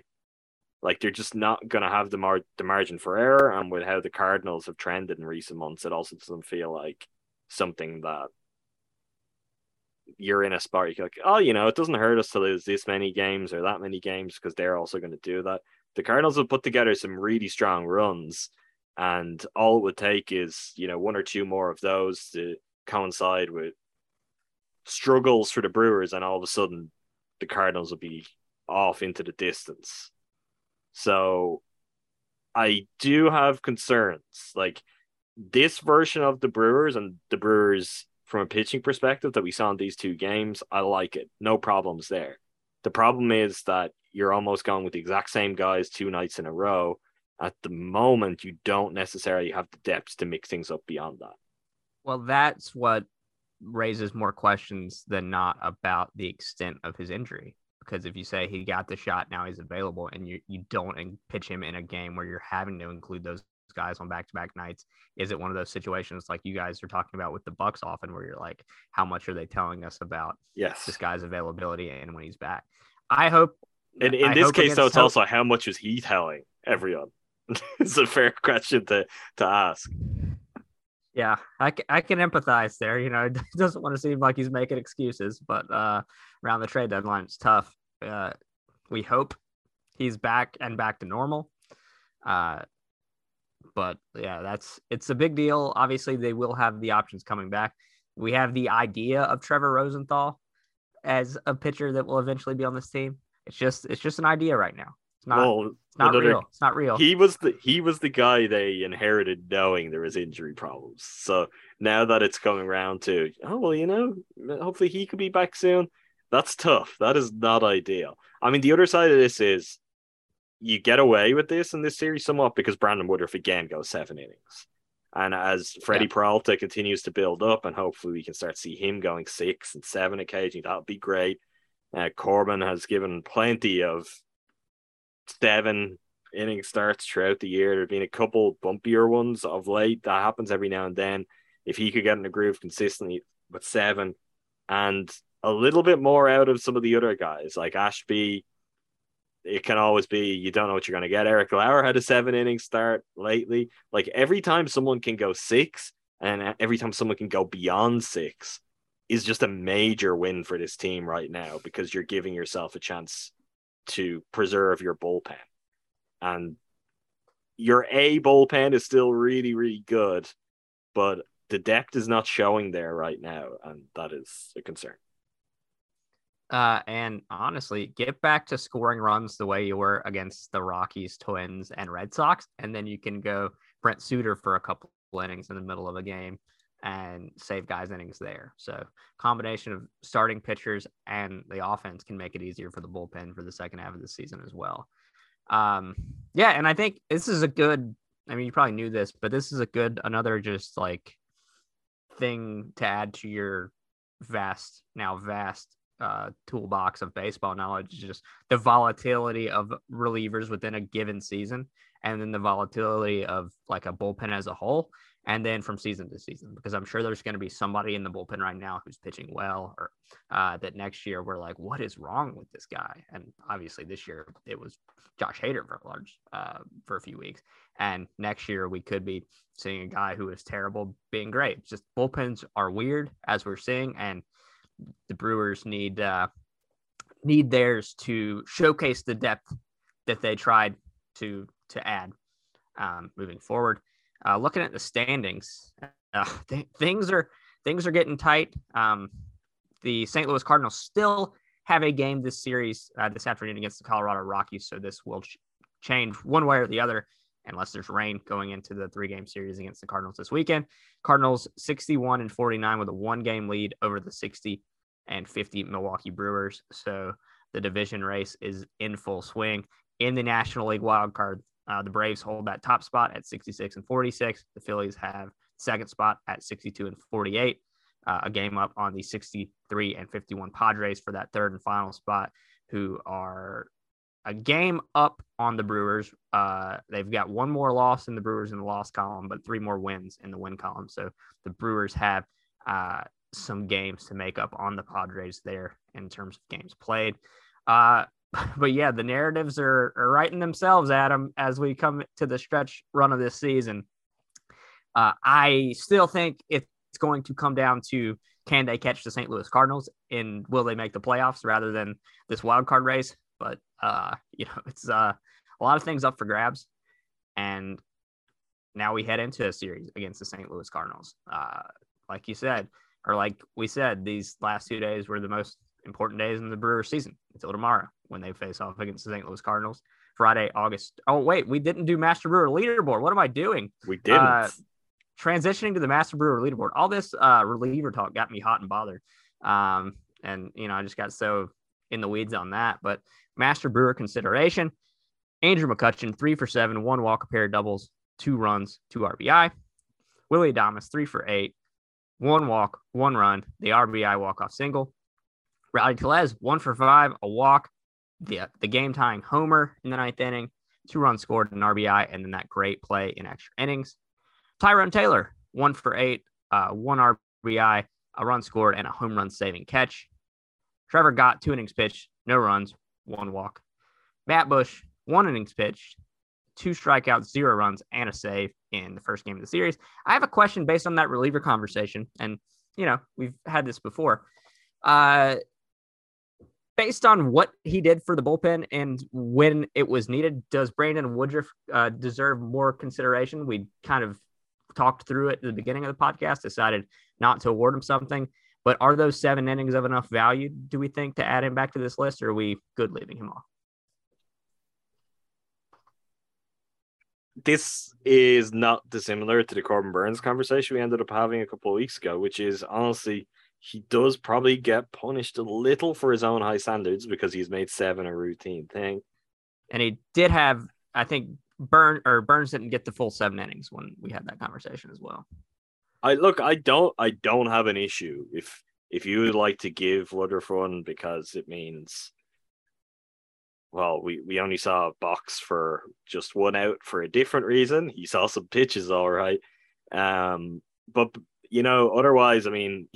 S4: Like they're just not going to have the mar- the margin for error, and with how the Cardinals have trended in recent months, it also doesn't feel like something that you're in a spot. You're like, oh, you know, it doesn't hurt us to lose this many games or that many games because they're also going to do that. The Cardinals have put together some really strong runs, and all it would take is you know one or two more of those to coincide with struggles for the Brewers, and all of a sudden the Cardinals will be off into the distance. So I do have concerns. Like this version of the Brewers and the Brewers from a pitching perspective that we saw in these two games, I like it. No problems there. The problem is that you're almost going with the exact same guys two nights in a row. At the moment, you don't necessarily have the depth to mix things up beyond that.
S3: Well, that's what raises more questions than not about the extent of his injury because if you say he got the shot, now he's available, and you you don't pitch him in a game where you're having to include those guys on back to back nights, is it one of those situations like you guys are talking about with the Bucks often, where you're like, how much are they telling us about
S4: yes
S3: this guy's availability and when he's back? I hope.
S4: And in
S3: I
S4: this case, though, it's
S3: hope-
S4: also how much is he telling everyone? it's a fair question to to ask.
S3: Yeah, I can empathize there. You know, it doesn't want to seem like he's making excuses, but uh, around the trade deadline, it's tough. Uh, we hope he's back and back to normal. Uh, but yeah, that's it's a big deal. Obviously, they will have the options coming back. We have the idea of Trevor Rosenthal as a pitcher that will eventually be on this team. It's just it's just an idea right now. It's not
S4: well,
S3: it's not
S4: another-
S3: real. It's not real.
S4: he was the he was the guy they inherited knowing there was injury problems. So now that it's coming around to oh well, you know, hopefully he could be back soon. That's tough. That is not ideal. I mean, the other side of this is you get away with this in this series somewhat because Brandon Woodruff again goes seven innings. And as Freddie
S3: Yeah.
S4: Peralta continues to build up, and hopefully we can start to see him going six and seven occasionally, that would be great. Uh, Corbin has given plenty of seven inning starts throughout the year. There have been a couple bumpier ones of late. That happens every now and then. If he could get in the groove consistently with seven and a little bit more out of some of the other guys like Ashby, it can always be you don't know what you're going to get. Eric Lauer had a seven inning start lately. Like every time someone can go six and every time someone can go beyond six is just a major win for this team right now because you're giving yourself a chance to preserve your bullpen. And your A bullpen is still really, really good, but the depth is not showing there right now, and that is a concern.
S3: Uh, and honestly, get back to scoring runs the way you were against the Rockies, Twins, and Red Sox, and then you can go Brent Suter for a couple innings in the middle of a game and save guys innings there. So combination of starting pitchers and the offense can make it easier for the bullpen for the second half of the season as well. Um, yeah, and I think this is a good. I mean, you probably knew this, but this is a good another just like thing to add to your vast now vast uh, toolbox of baseball knowledge is just the volatility of relievers within a given season and then the volatility of like a bullpen as a whole and then from season to season because i'm sure there's going to be somebody in the bullpen right now who's pitching well or uh, that next year we're like what is wrong with this guy? And obviously this year it was josh hader for a large uh, for a few weeks and next year we could be seeing a guy who is terrible being great. Just bullpens are weird as we're seeing and the Brewers need uh, need theirs to showcase the depth that they tried to to add um, moving forward. Uh, looking at the standings, uh, th- things are things are getting tight. Um, the St. Louis Cardinals still have a game this series uh, this afternoon against the Colorado Rockies, so this will ch- change one way or the other unless there's rain going into the three game series against the Cardinals this weekend. Cardinals 61 and 49 with a one game lead over the 60 and 50 Milwaukee Brewers. So the division race is in full swing. In the National League wild card, uh, the Braves hold that top spot at 66 and 46. The Phillies have second spot at 62 and 48, uh, a game up on the 63 and 51 Padres for that third and final spot, who are a game up on the Brewers. Uh, they've got one more loss in the Brewers in the loss column, but three more wins in the win column. So the Brewers have uh, some games to make up on the Padres there in terms of games played. Uh, but yeah, the narratives are, are writing themselves, Adam, as we come to the stretch run of this season. Uh, I still think it's going to come down to can they catch the St. Louis Cardinals and will they make the playoffs rather than this wild card race? But uh, you know, it's uh, a lot of things up for grabs, and now we head into a series against the St. Louis Cardinals. Uh, like you said, or like we said, these last two days were the most important days in the Brewers season until tomorrow when they face off against the St. Louis Cardinals. Friday, August. Oh wait, we didn't do Master Brewer leaderboard. What am I doing?
S4: We didn't.
S3: Uh, transitioning to the Master Brewer leaderboard. All this uh, reliever talk got me hot and bothered. Um, and you know, I just got so in the weeds on that. But Master Brewer consideration. Andrew McCutchen, three for seven, one walk, a pair of doubles, two runs, two RBI. Willy Adames, three for eight, one walk, one run, the RBI walk-off single. Rowdy Tellez, one for five, a walk, the, the game tying homer in the ninth inning, two runs scored, an RBI, and then that great play in extra innings. Tyrone Taylor, one for eight, uh, one RBI, a run scored, and a home run saving catch. Trevor Gott two innings pitched, no runs, one walk. Matt Bush, one innings pitched, two strikeouts, zero runs, and a save in the first game of the series. I have a question based on that reliever conversation, and you know we've had this before. Uh, based on what he did for the bullpen and when it was needed, does Brandon Woodruff uh, deserve more consideration? We kind of talked through it at the beginning of the podcast, decided not to award him something. But are those seven innings of enough value, do we think, to add him back to this list, or are we good leaving him off?
S4: This is not dissimilar to the Corbin Burnes conversation we ended up having a couple of weeks ago, which is honestly, he does probably get punished a little for his own high standards because he's made seven a routine thing.
S3: And he did have, I think, Burn or Burnes didn't get the full seven innings when we had that conversation as well.
S4: I look, I don't, I don't have an issue if if you would like to give one because it means, well, we we only saw a box for just one out for a different reason. He saw some pitches, all right, um, but you know, otherwise, I mean,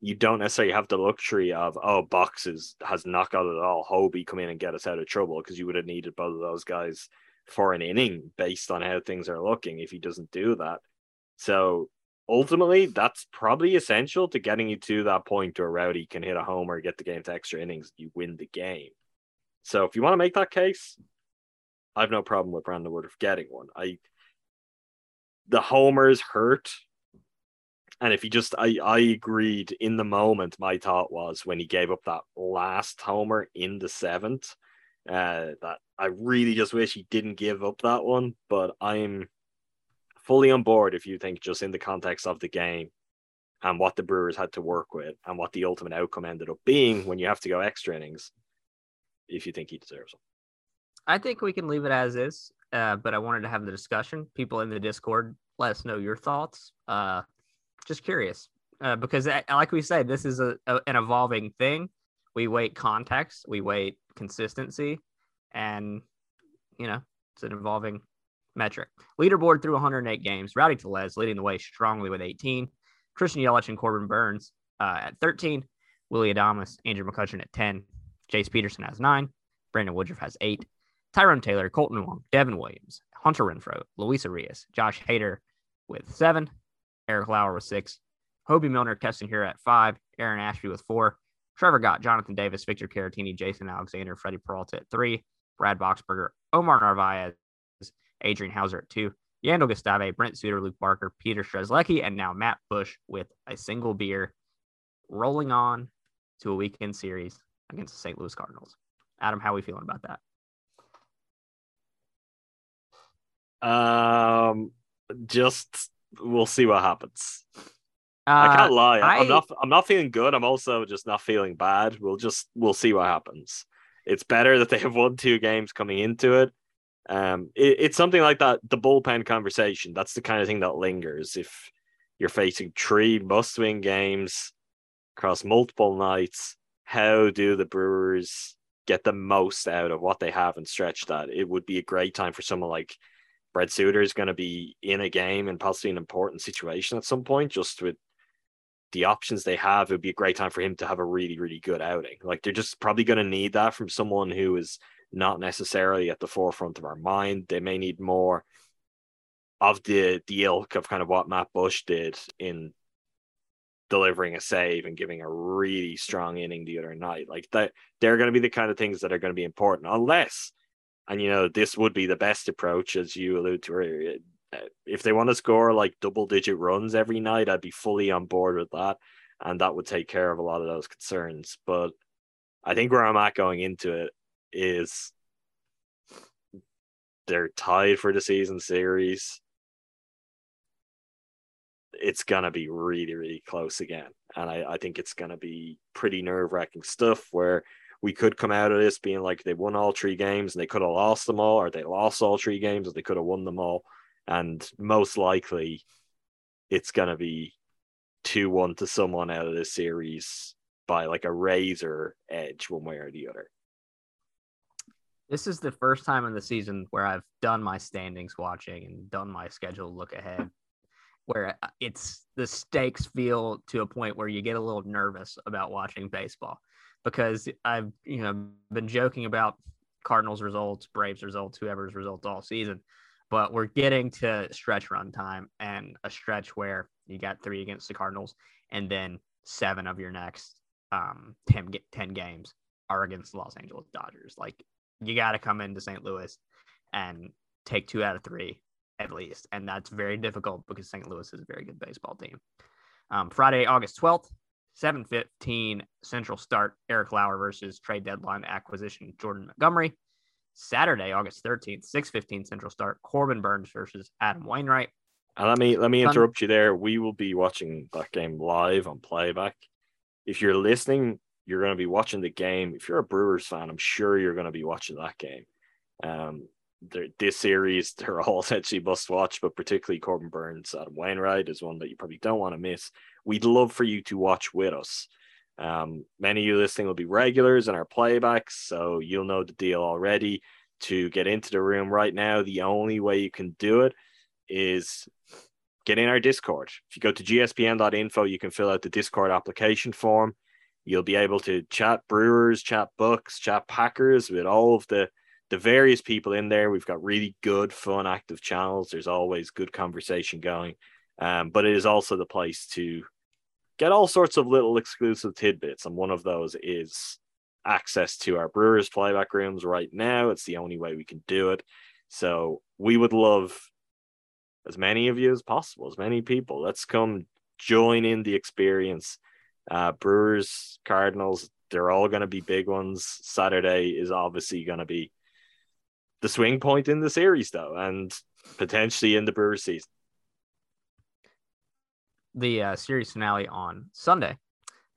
S4: you don't necessarily have the luxury of oh, boxes has knocked out at all. Hoby come in and get us out of trouble because you would have needed both of those guys for an inning based on how things are looking if he doesn't do that. So ultimately, that's probably essential to getting you to that point where Rowdy can hit a homer, get the game to extra innings, you win the game. So if you want to make that case, I have no problem with Brandon Woodruff getting one. I the homers hurt. And if he just I, I agreed in the moment, my thought was when he gave up that last homer in the seventh, uh, that I really just wish he didn't give up that one, but I'm fully on board if you think just in the context of the game and what the Brewers had to work with and what the ultimate outcome ended up being when you have to go extra innings, if you think he deserves them.
S3: I think we can leave it as is, uh, but I wanted to have the discussion. People in the Discord, let us know your thoughts. Uh, just curious, uh, because like we said, this is a, a, an evolving thing. We wait context, we wait consistency, and you know it's an evolving metric. Leaderboard through 108 games. Rowdy Tellez leading the way strongly with 18. Christian Yelich and Corbin Burnes uh, at 13. Willy Adames, Andrew McCutchen at 10. Jace Peterson has nine. Brandon Woodruff has eight. Tyrone Taylor, Kolten Wong, Devin Williams, Hunter Renfroe, Luis Urias, Josh Hader with seven. Eric Lauer with six. Hoby Milner testing here at five. Aaron Ashby with four. Trevor Gott, Jonathan Davis, Victor Caratini, Jason Alexander, Freddie Peralta at three. Brad Boxberger, Omar Narvaez, Adrian Houser at two, Jandel Gustave, Brent Suter, Luke Barker, Peter Strzelecki, and now Matt Bush with a single beer rolling on to a weekend series against the St. Louis Cardinals. Adam, how are we feeling about that?
S4: Um, just we'll see what happens.
S3: Uh,
S4: I can't lie. I, am not. I'm not feeling good. I'm also just not feeling bad. We'll just we'll see what happens. It's better that they have won two games coming into it. Um, it, it's something like that. The bullpen conversation. That's the kind of thing that lingers. If you're facing three must-win games across multiple nights, how do the Brewers get the most out of what they have and stretch that? It would be a great time for someone like Brent Suter is going to be in a game and possibly an important situation at some point, just with the options they have. It would be a great time for him to have a really, really good outing. Like they're just probably going to need that from someone who is not necessarily at the forefront of our mind. They may need more of the the ilk of kind of what Matt Bush did in delivering a save and giving a really strong inning the other night. Like that, they're going to be the kind of things that are going to be important, unless and you know, this would be the best approach, as you allude to earlier. Uh, If they want to score like double digit runs every night, I'd be fully on board with that. And that would take care of a lot of those concerns. But I think where I'm at going into it is they're tied for the season series. It's going to be really, really close again. And I, I think it's going to be pretty nerve wracking stuff where we could come out of this being like they won all three games and they could have lost them all, or they lost all three games and they could have won them all. And most likely, it's going to be 2 1 to someone out of this series by like a razor edge, one way or the other.
S3: This is the first time in the season where I've done my standings watching and done my schedule look ahead, where it's the stakes feel to a point where you get a little nervous about watching baseball because I've you know been joking about Cardinals results, Braves results, whoever's results all season, but we're getting to stretch run time and a stretch where you got three against the Cardinals and then seven of your next um 10, 10 games are against the Los Angeles Dodgers. Like you got to come into St. Louis and take two out of three at least. And that's very difficult because St. Louis is a very good baseball team. Um, Friday, August 12th, 7:15 Central start. Eric Lauer versus trade deadline acquisition Jordan Montgomery. Saturday, August 13th, 6:15 Central start. Corbin Burnes versus Adam Wainwright.
S4: And let me let me interrupt you there. We will be watching that game live on playback. If you're listening, you're going to be watching the game. If you're a Brewers fan, I'm sure you're going to be watching that game. Um, this series, they're all essentially must watch, but particularly Corbin Burnes, Adam Wainwright is one that you probably don't want to miss. We'd love for you to watch with us. Um, many of you listening will be regulars in our playbacks, so you'll know the deal already. To get into the room right now, the only way you can do it is get in our Discord. If you go to gspn.info, you can fill out the Discord application form. You'll be able to chat Brewers, chat books, chat Packers with all of the the various people in there. We've got really good, fun, active channels. There's always good conversation going. Um, but it is also the place to get all sorts of little exclusive tidbits. And one of those is access to our Brewers playback rooms right now. It's the only way we can do it. So we would love as many of you as possible, as many people. Let's come join in the experience. Uh, Brewers, Cardinals, they're all going to be big ones. Saturday is obviously going to be the swing point in the series, though, and potentially in the Brewers season.
S3: The uh, series finale on Sunday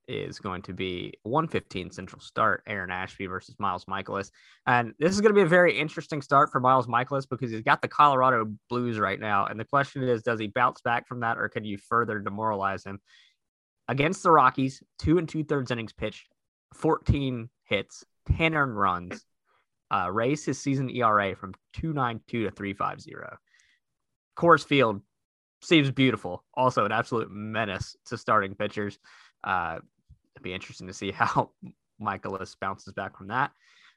S3: is going to be 115 Central start. Aaron Ashby versus Miles Mikolas. And this is going to be a very interesting start for Miles Mikolas because he's got the Colorado Blues right now. And the question is, does he bounce back from that or can you further demoralize him? Against the Rockies, two and two thirds innings pitched, 14 hits, 10 earned runs, uh, raised his season ERA from 292 to 350. Coors Field seems beautiful. Also, an absolute menace to starting pitchers. Uh, it'd be interesting to see how Mikolas bounces back from that.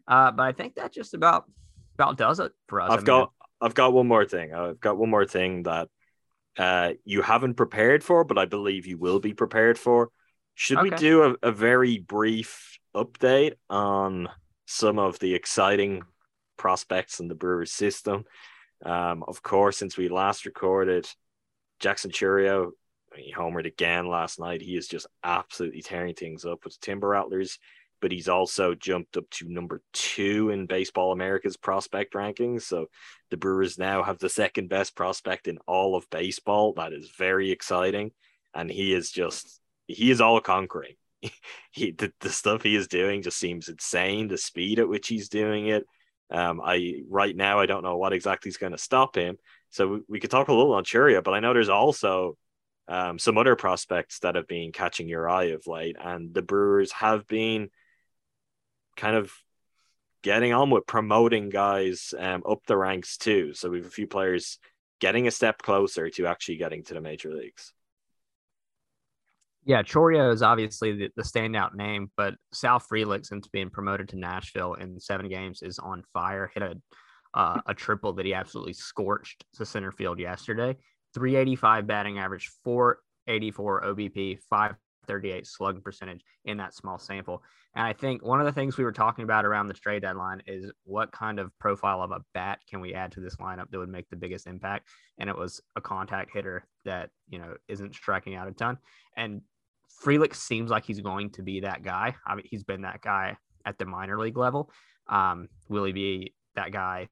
S3: Uh, but I think that just about about does it for us. I
S4: I've
S3: mean,
S4: got I've got one more thing. I've got one more thing that uh, you haven't prepared for, but I believe you will be prepared for. Should we do a, a very brief update on some of the exciting prospects in the Brewers system? Um, of course, since we last recorded, Jackson Chourio, he homered again last night. He is just absolutely tearing things up with the Timber Rattlers, but he's also jumped up to number two in Baseball America's prospect rankings. So the Brewers now have the second best prospect in all of baseball. That is very exciting. And he is just, he is all conquering. he the, the stuff he is doing just seems insane. The speed at which he's doing it. Um, I right now I don't know what exactly is going to stop him. So we, we could talk a little on Chourio, but I know there's also um, some other prospects that have been catching your eye of late, and the Brewers have been kind of getting on with promoting guys um, up the ranks too. So we have a few players getting a step closer to actually getting to the major leagues.
S3: Yeah, Chourio is obviously the, the standout name, but Sal Frelick, since being promoted to Nashville in seven games, is on fire. Hit a uh, a triple that he absolutely scorched to center field yesterday. 385 batting average, 484 OBP, 538 slugging percentage in that small sample. And I think one of the things we were talking about around the trade deadline is what kind of profile of a bat can we add to this lineup that would make the biggest impact? And it was a contact hitter that, you know, isn't striking out a ton. And Frelick seems like he's going to be that guy. I mean, he's been that guy at the minor league level. Um, will he be that guy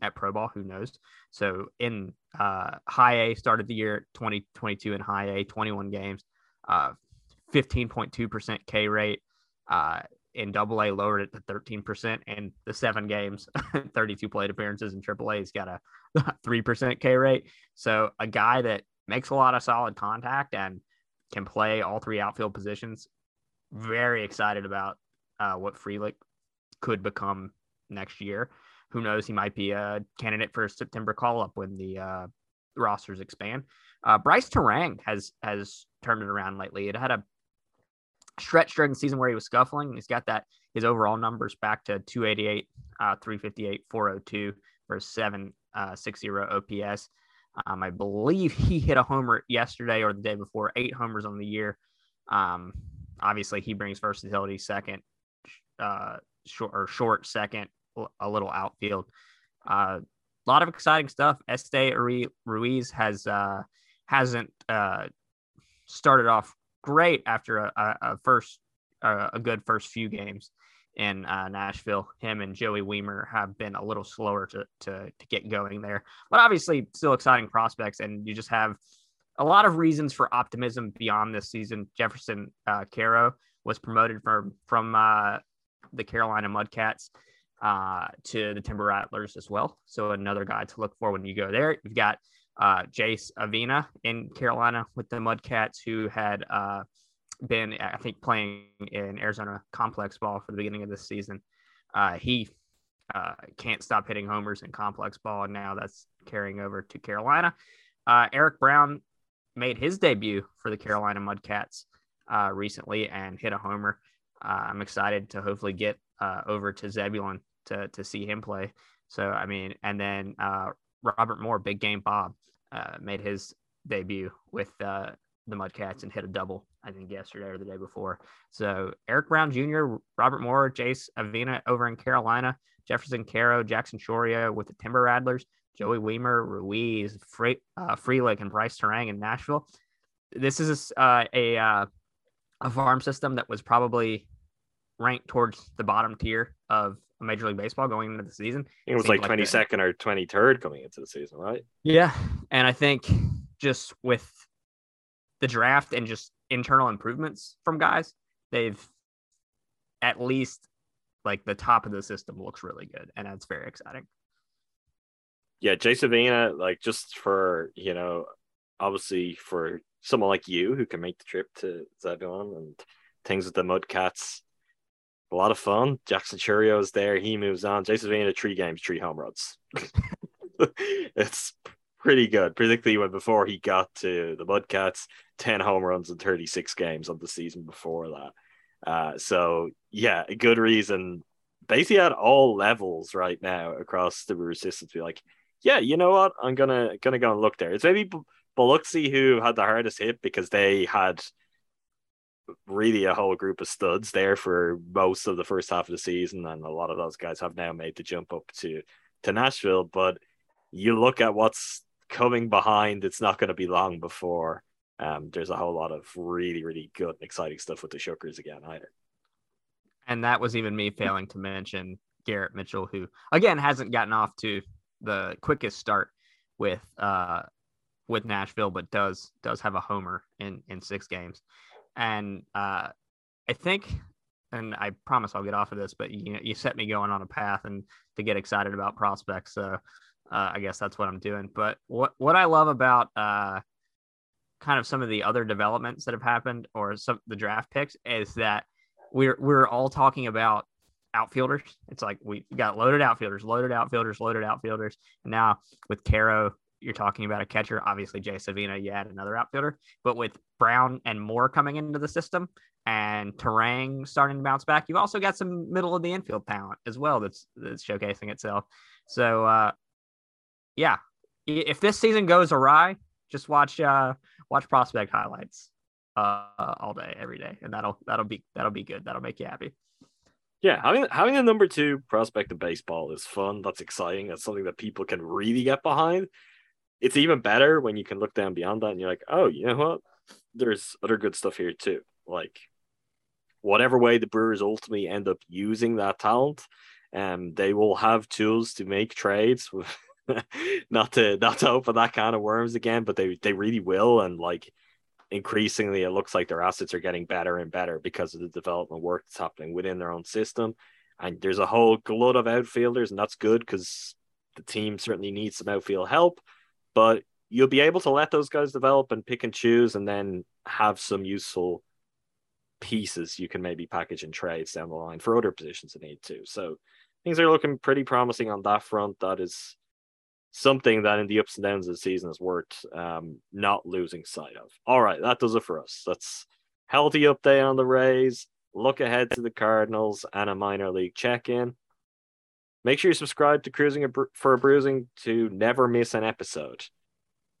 S3: at pro ball? Who knows? So in uh, high A, started the year 2022 in high A, 21 games, uh, 15.2% K rate. Uh, in double A, lowered it to 13%. And the seven games, 32 plate appearances in triple A, he's got a 3% K rate. So a guy that makes a lot of solid contact and can play all three outfield positions. Very excited about uh, what Frelick could become next year. Who knows? He might be a candidate for a September call up when the uh, rosters expand. Uh, Brice Turang has has turned it around lately. It had a stretch during the season where he was scuffling, he's got that his overall numbers back to 288, uh, 358, 402 for 760 uh, OPS. Um, I believe he hit a homer yesterday or the day before, eight homers on the year. Um, obviously, he brings versatility second, uh, short or short second, a little outfield. Uh, a lot of exciting stuff. Esteury Ruiz has uh, hasn't uh, started off great after a, a first a good first few games in uh, Nashville. Him and Joey Wiemer have been a little slower to, to, to get going there, but obviously still exciting prospects. And you just have a lot of reasons for optimism beyond this season. Jefferson uh, Quero was promoted from from uh, the Carolina Mudcats uh, to the Timber Rattlers as well. So another guy to look for when you go there. You've got uh, Jace Avina in Carolina with the Mudcats, who had uh, been, I think, playing in Arizona complex ball for the beginning of this season. Uh, he uh, can't stop hitting homers in complex ball, and now that's carrying over to Carolina. Uh, Eric Brown made his debut for the Carolina Mudcats uh, recently and hit a homer. Uh, I'm excited to hopefully get uh, over to Zebulon to to see him play. So I mean, and then Robert Moore, big game Bob, made his debut with the Mudcats and hit a double I think yesterday or the day before. So Eric Brown Jr., Robert Moore, Jace Avina over in Carolina, Jefferson Quero, Jackson Chourio with the Timber Rattlers, Joey Wiemer, Ruiz, Free, uh, Frelick, and Brice Turang in Nashville. This is uh, a uh, a farm system that was probably ranked towards the bottom tier of Major League Baseball going into the season.
S4: It was like twenty second or twenty third coming into the season, right?
S3: Yeah, and I think just with the draft and just internal improvements from guys, they've at least like the top of the system looks really good, and that's very exciting.
S4: Yeah, Jace Avina, like just for you know, obviously for someone like you who can make the trip to Zebulon and things with the Mudcats, a lot of fun. Jackson Chourio is there. He moves on. Jace Avina, three games, three home runs. it's pretty good, particularly when before he got to the Mudcats, 10 home runs in 36 games of the season before that. Uh, so, yeah, a good reason, basically at all levels right now across the to be like, yeah, you know what? I'm gonna gonna go and look there. It's maybe Biloxi who had the hardest hit because they had really a whole group of studs there for most of the first half of the season, and a lot of those guys have now made the jump up to to Nashville. But you look at what's coming behind, it's not going to be long before um, there's a whole lot of really, really good and exciting stuff with the Shuckers again, either.
S3: And that was even me failing to mention Garrett Mitchell, who again hasn't gotten off to the quickest start with uh with Nashville, but does does have a homer in in six games. And uh I think and I promise I'll get off of this, but you you set me going on a path and to get excited about prospects. So uh, I guess that's what I'm doing. But what what I love about uh, kind of some of the other developments that have happened or some the draft picks is that we're we're all talking about outfielders. It's like we got loaded outfielders, loaded outfielders, loaded outfielders. And now with Quero, you're talking about a catcher. Obviously, Jace Avina, you add another outfielder. But with Brown and Moore coming into the system and Turang starting to bounce back, you've also got some middle of the infield talent as well that's that's showcasing itself. So uh, yeah, if this season goes awry, just watch uh, watch prospect highlights uh, all day, every day, and that'll that'll be that'll be good. That'll make you happy.
S4: Yeah, having having a number two prospect of baseball is fun. That's exciting. That's something that people can really get behind. It's even better when you can look down beyond that and you're like, oh, you know what? There's other good stuff here too. Like whatever way the Brewers ultimately end up using that talent, um, they will have tools to make trades. not to not to open that kind of worms again, but they they really will. And like increasingly, it looks like their assets are getting better and better because of the development work that's happening within their own system. And there's a whole glut of outfielders, and that's good because the team certainly needs some outfield help. But you'll be able to let those guys develop and pick and choose, and then have some useful pieces you can maybe package in trades down the line for other positions that need to. So things are looking pretty promising on that front. That is something that in the ups and downs of the season is worth um, not losing sight of. All right, that does it for us. That's healthy update on the Rays. Look ahead to the Cardinals and a minor league check in. Make sure you subscribe to Crewsing for a Brewsing to never miss an episode.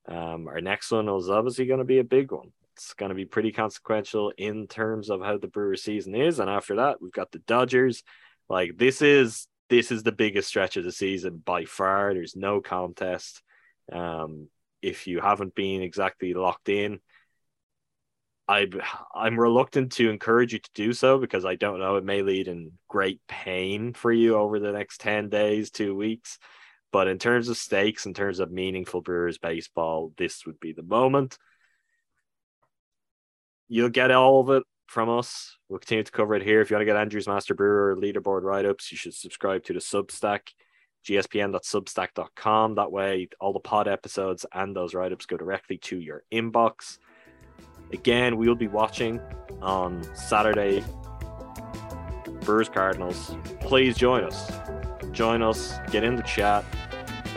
S4: Um, our next one is obviously going to be a big one. It's going to be pretty consequential in terms of how the Brewer season is. And after that, we've got the Dodgers. Like, this is this is the biggest stretch of the season by far. There's no contest. Um, if you haven't been exactly locked in, I I'm reluctant to encourage you to do so because I don't know it may lead in great pain for you over the next 10 days, 2 weeks. But in terms of stakes, in terms of meaningful Brewers baseball, this would be the moment. You'll get all of it from us. We'll continue to cover it here. If you want to get Andrew's Master Brewer leaderboard write ups, you should subscribe to the Substack, gspn.substack.com. That way, all the pod episodes and those write ups go directly to your inbox. Again, we will be watching on Saturday, Brewers Cardinals. Please join us. Join us, get in the chat.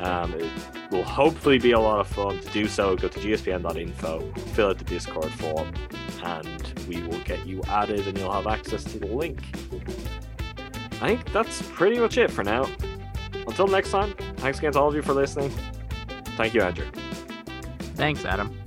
S4: Um, it will hopefully be a lot of fun to do so. Go to gspn.info, fill out the Discord form, and we will get you added and you'll have access to the link. I think that's pretty much it for now. Until next time, thanks again to all of you for listening. Thank you, Andrew.
S3: Thanks, Adam.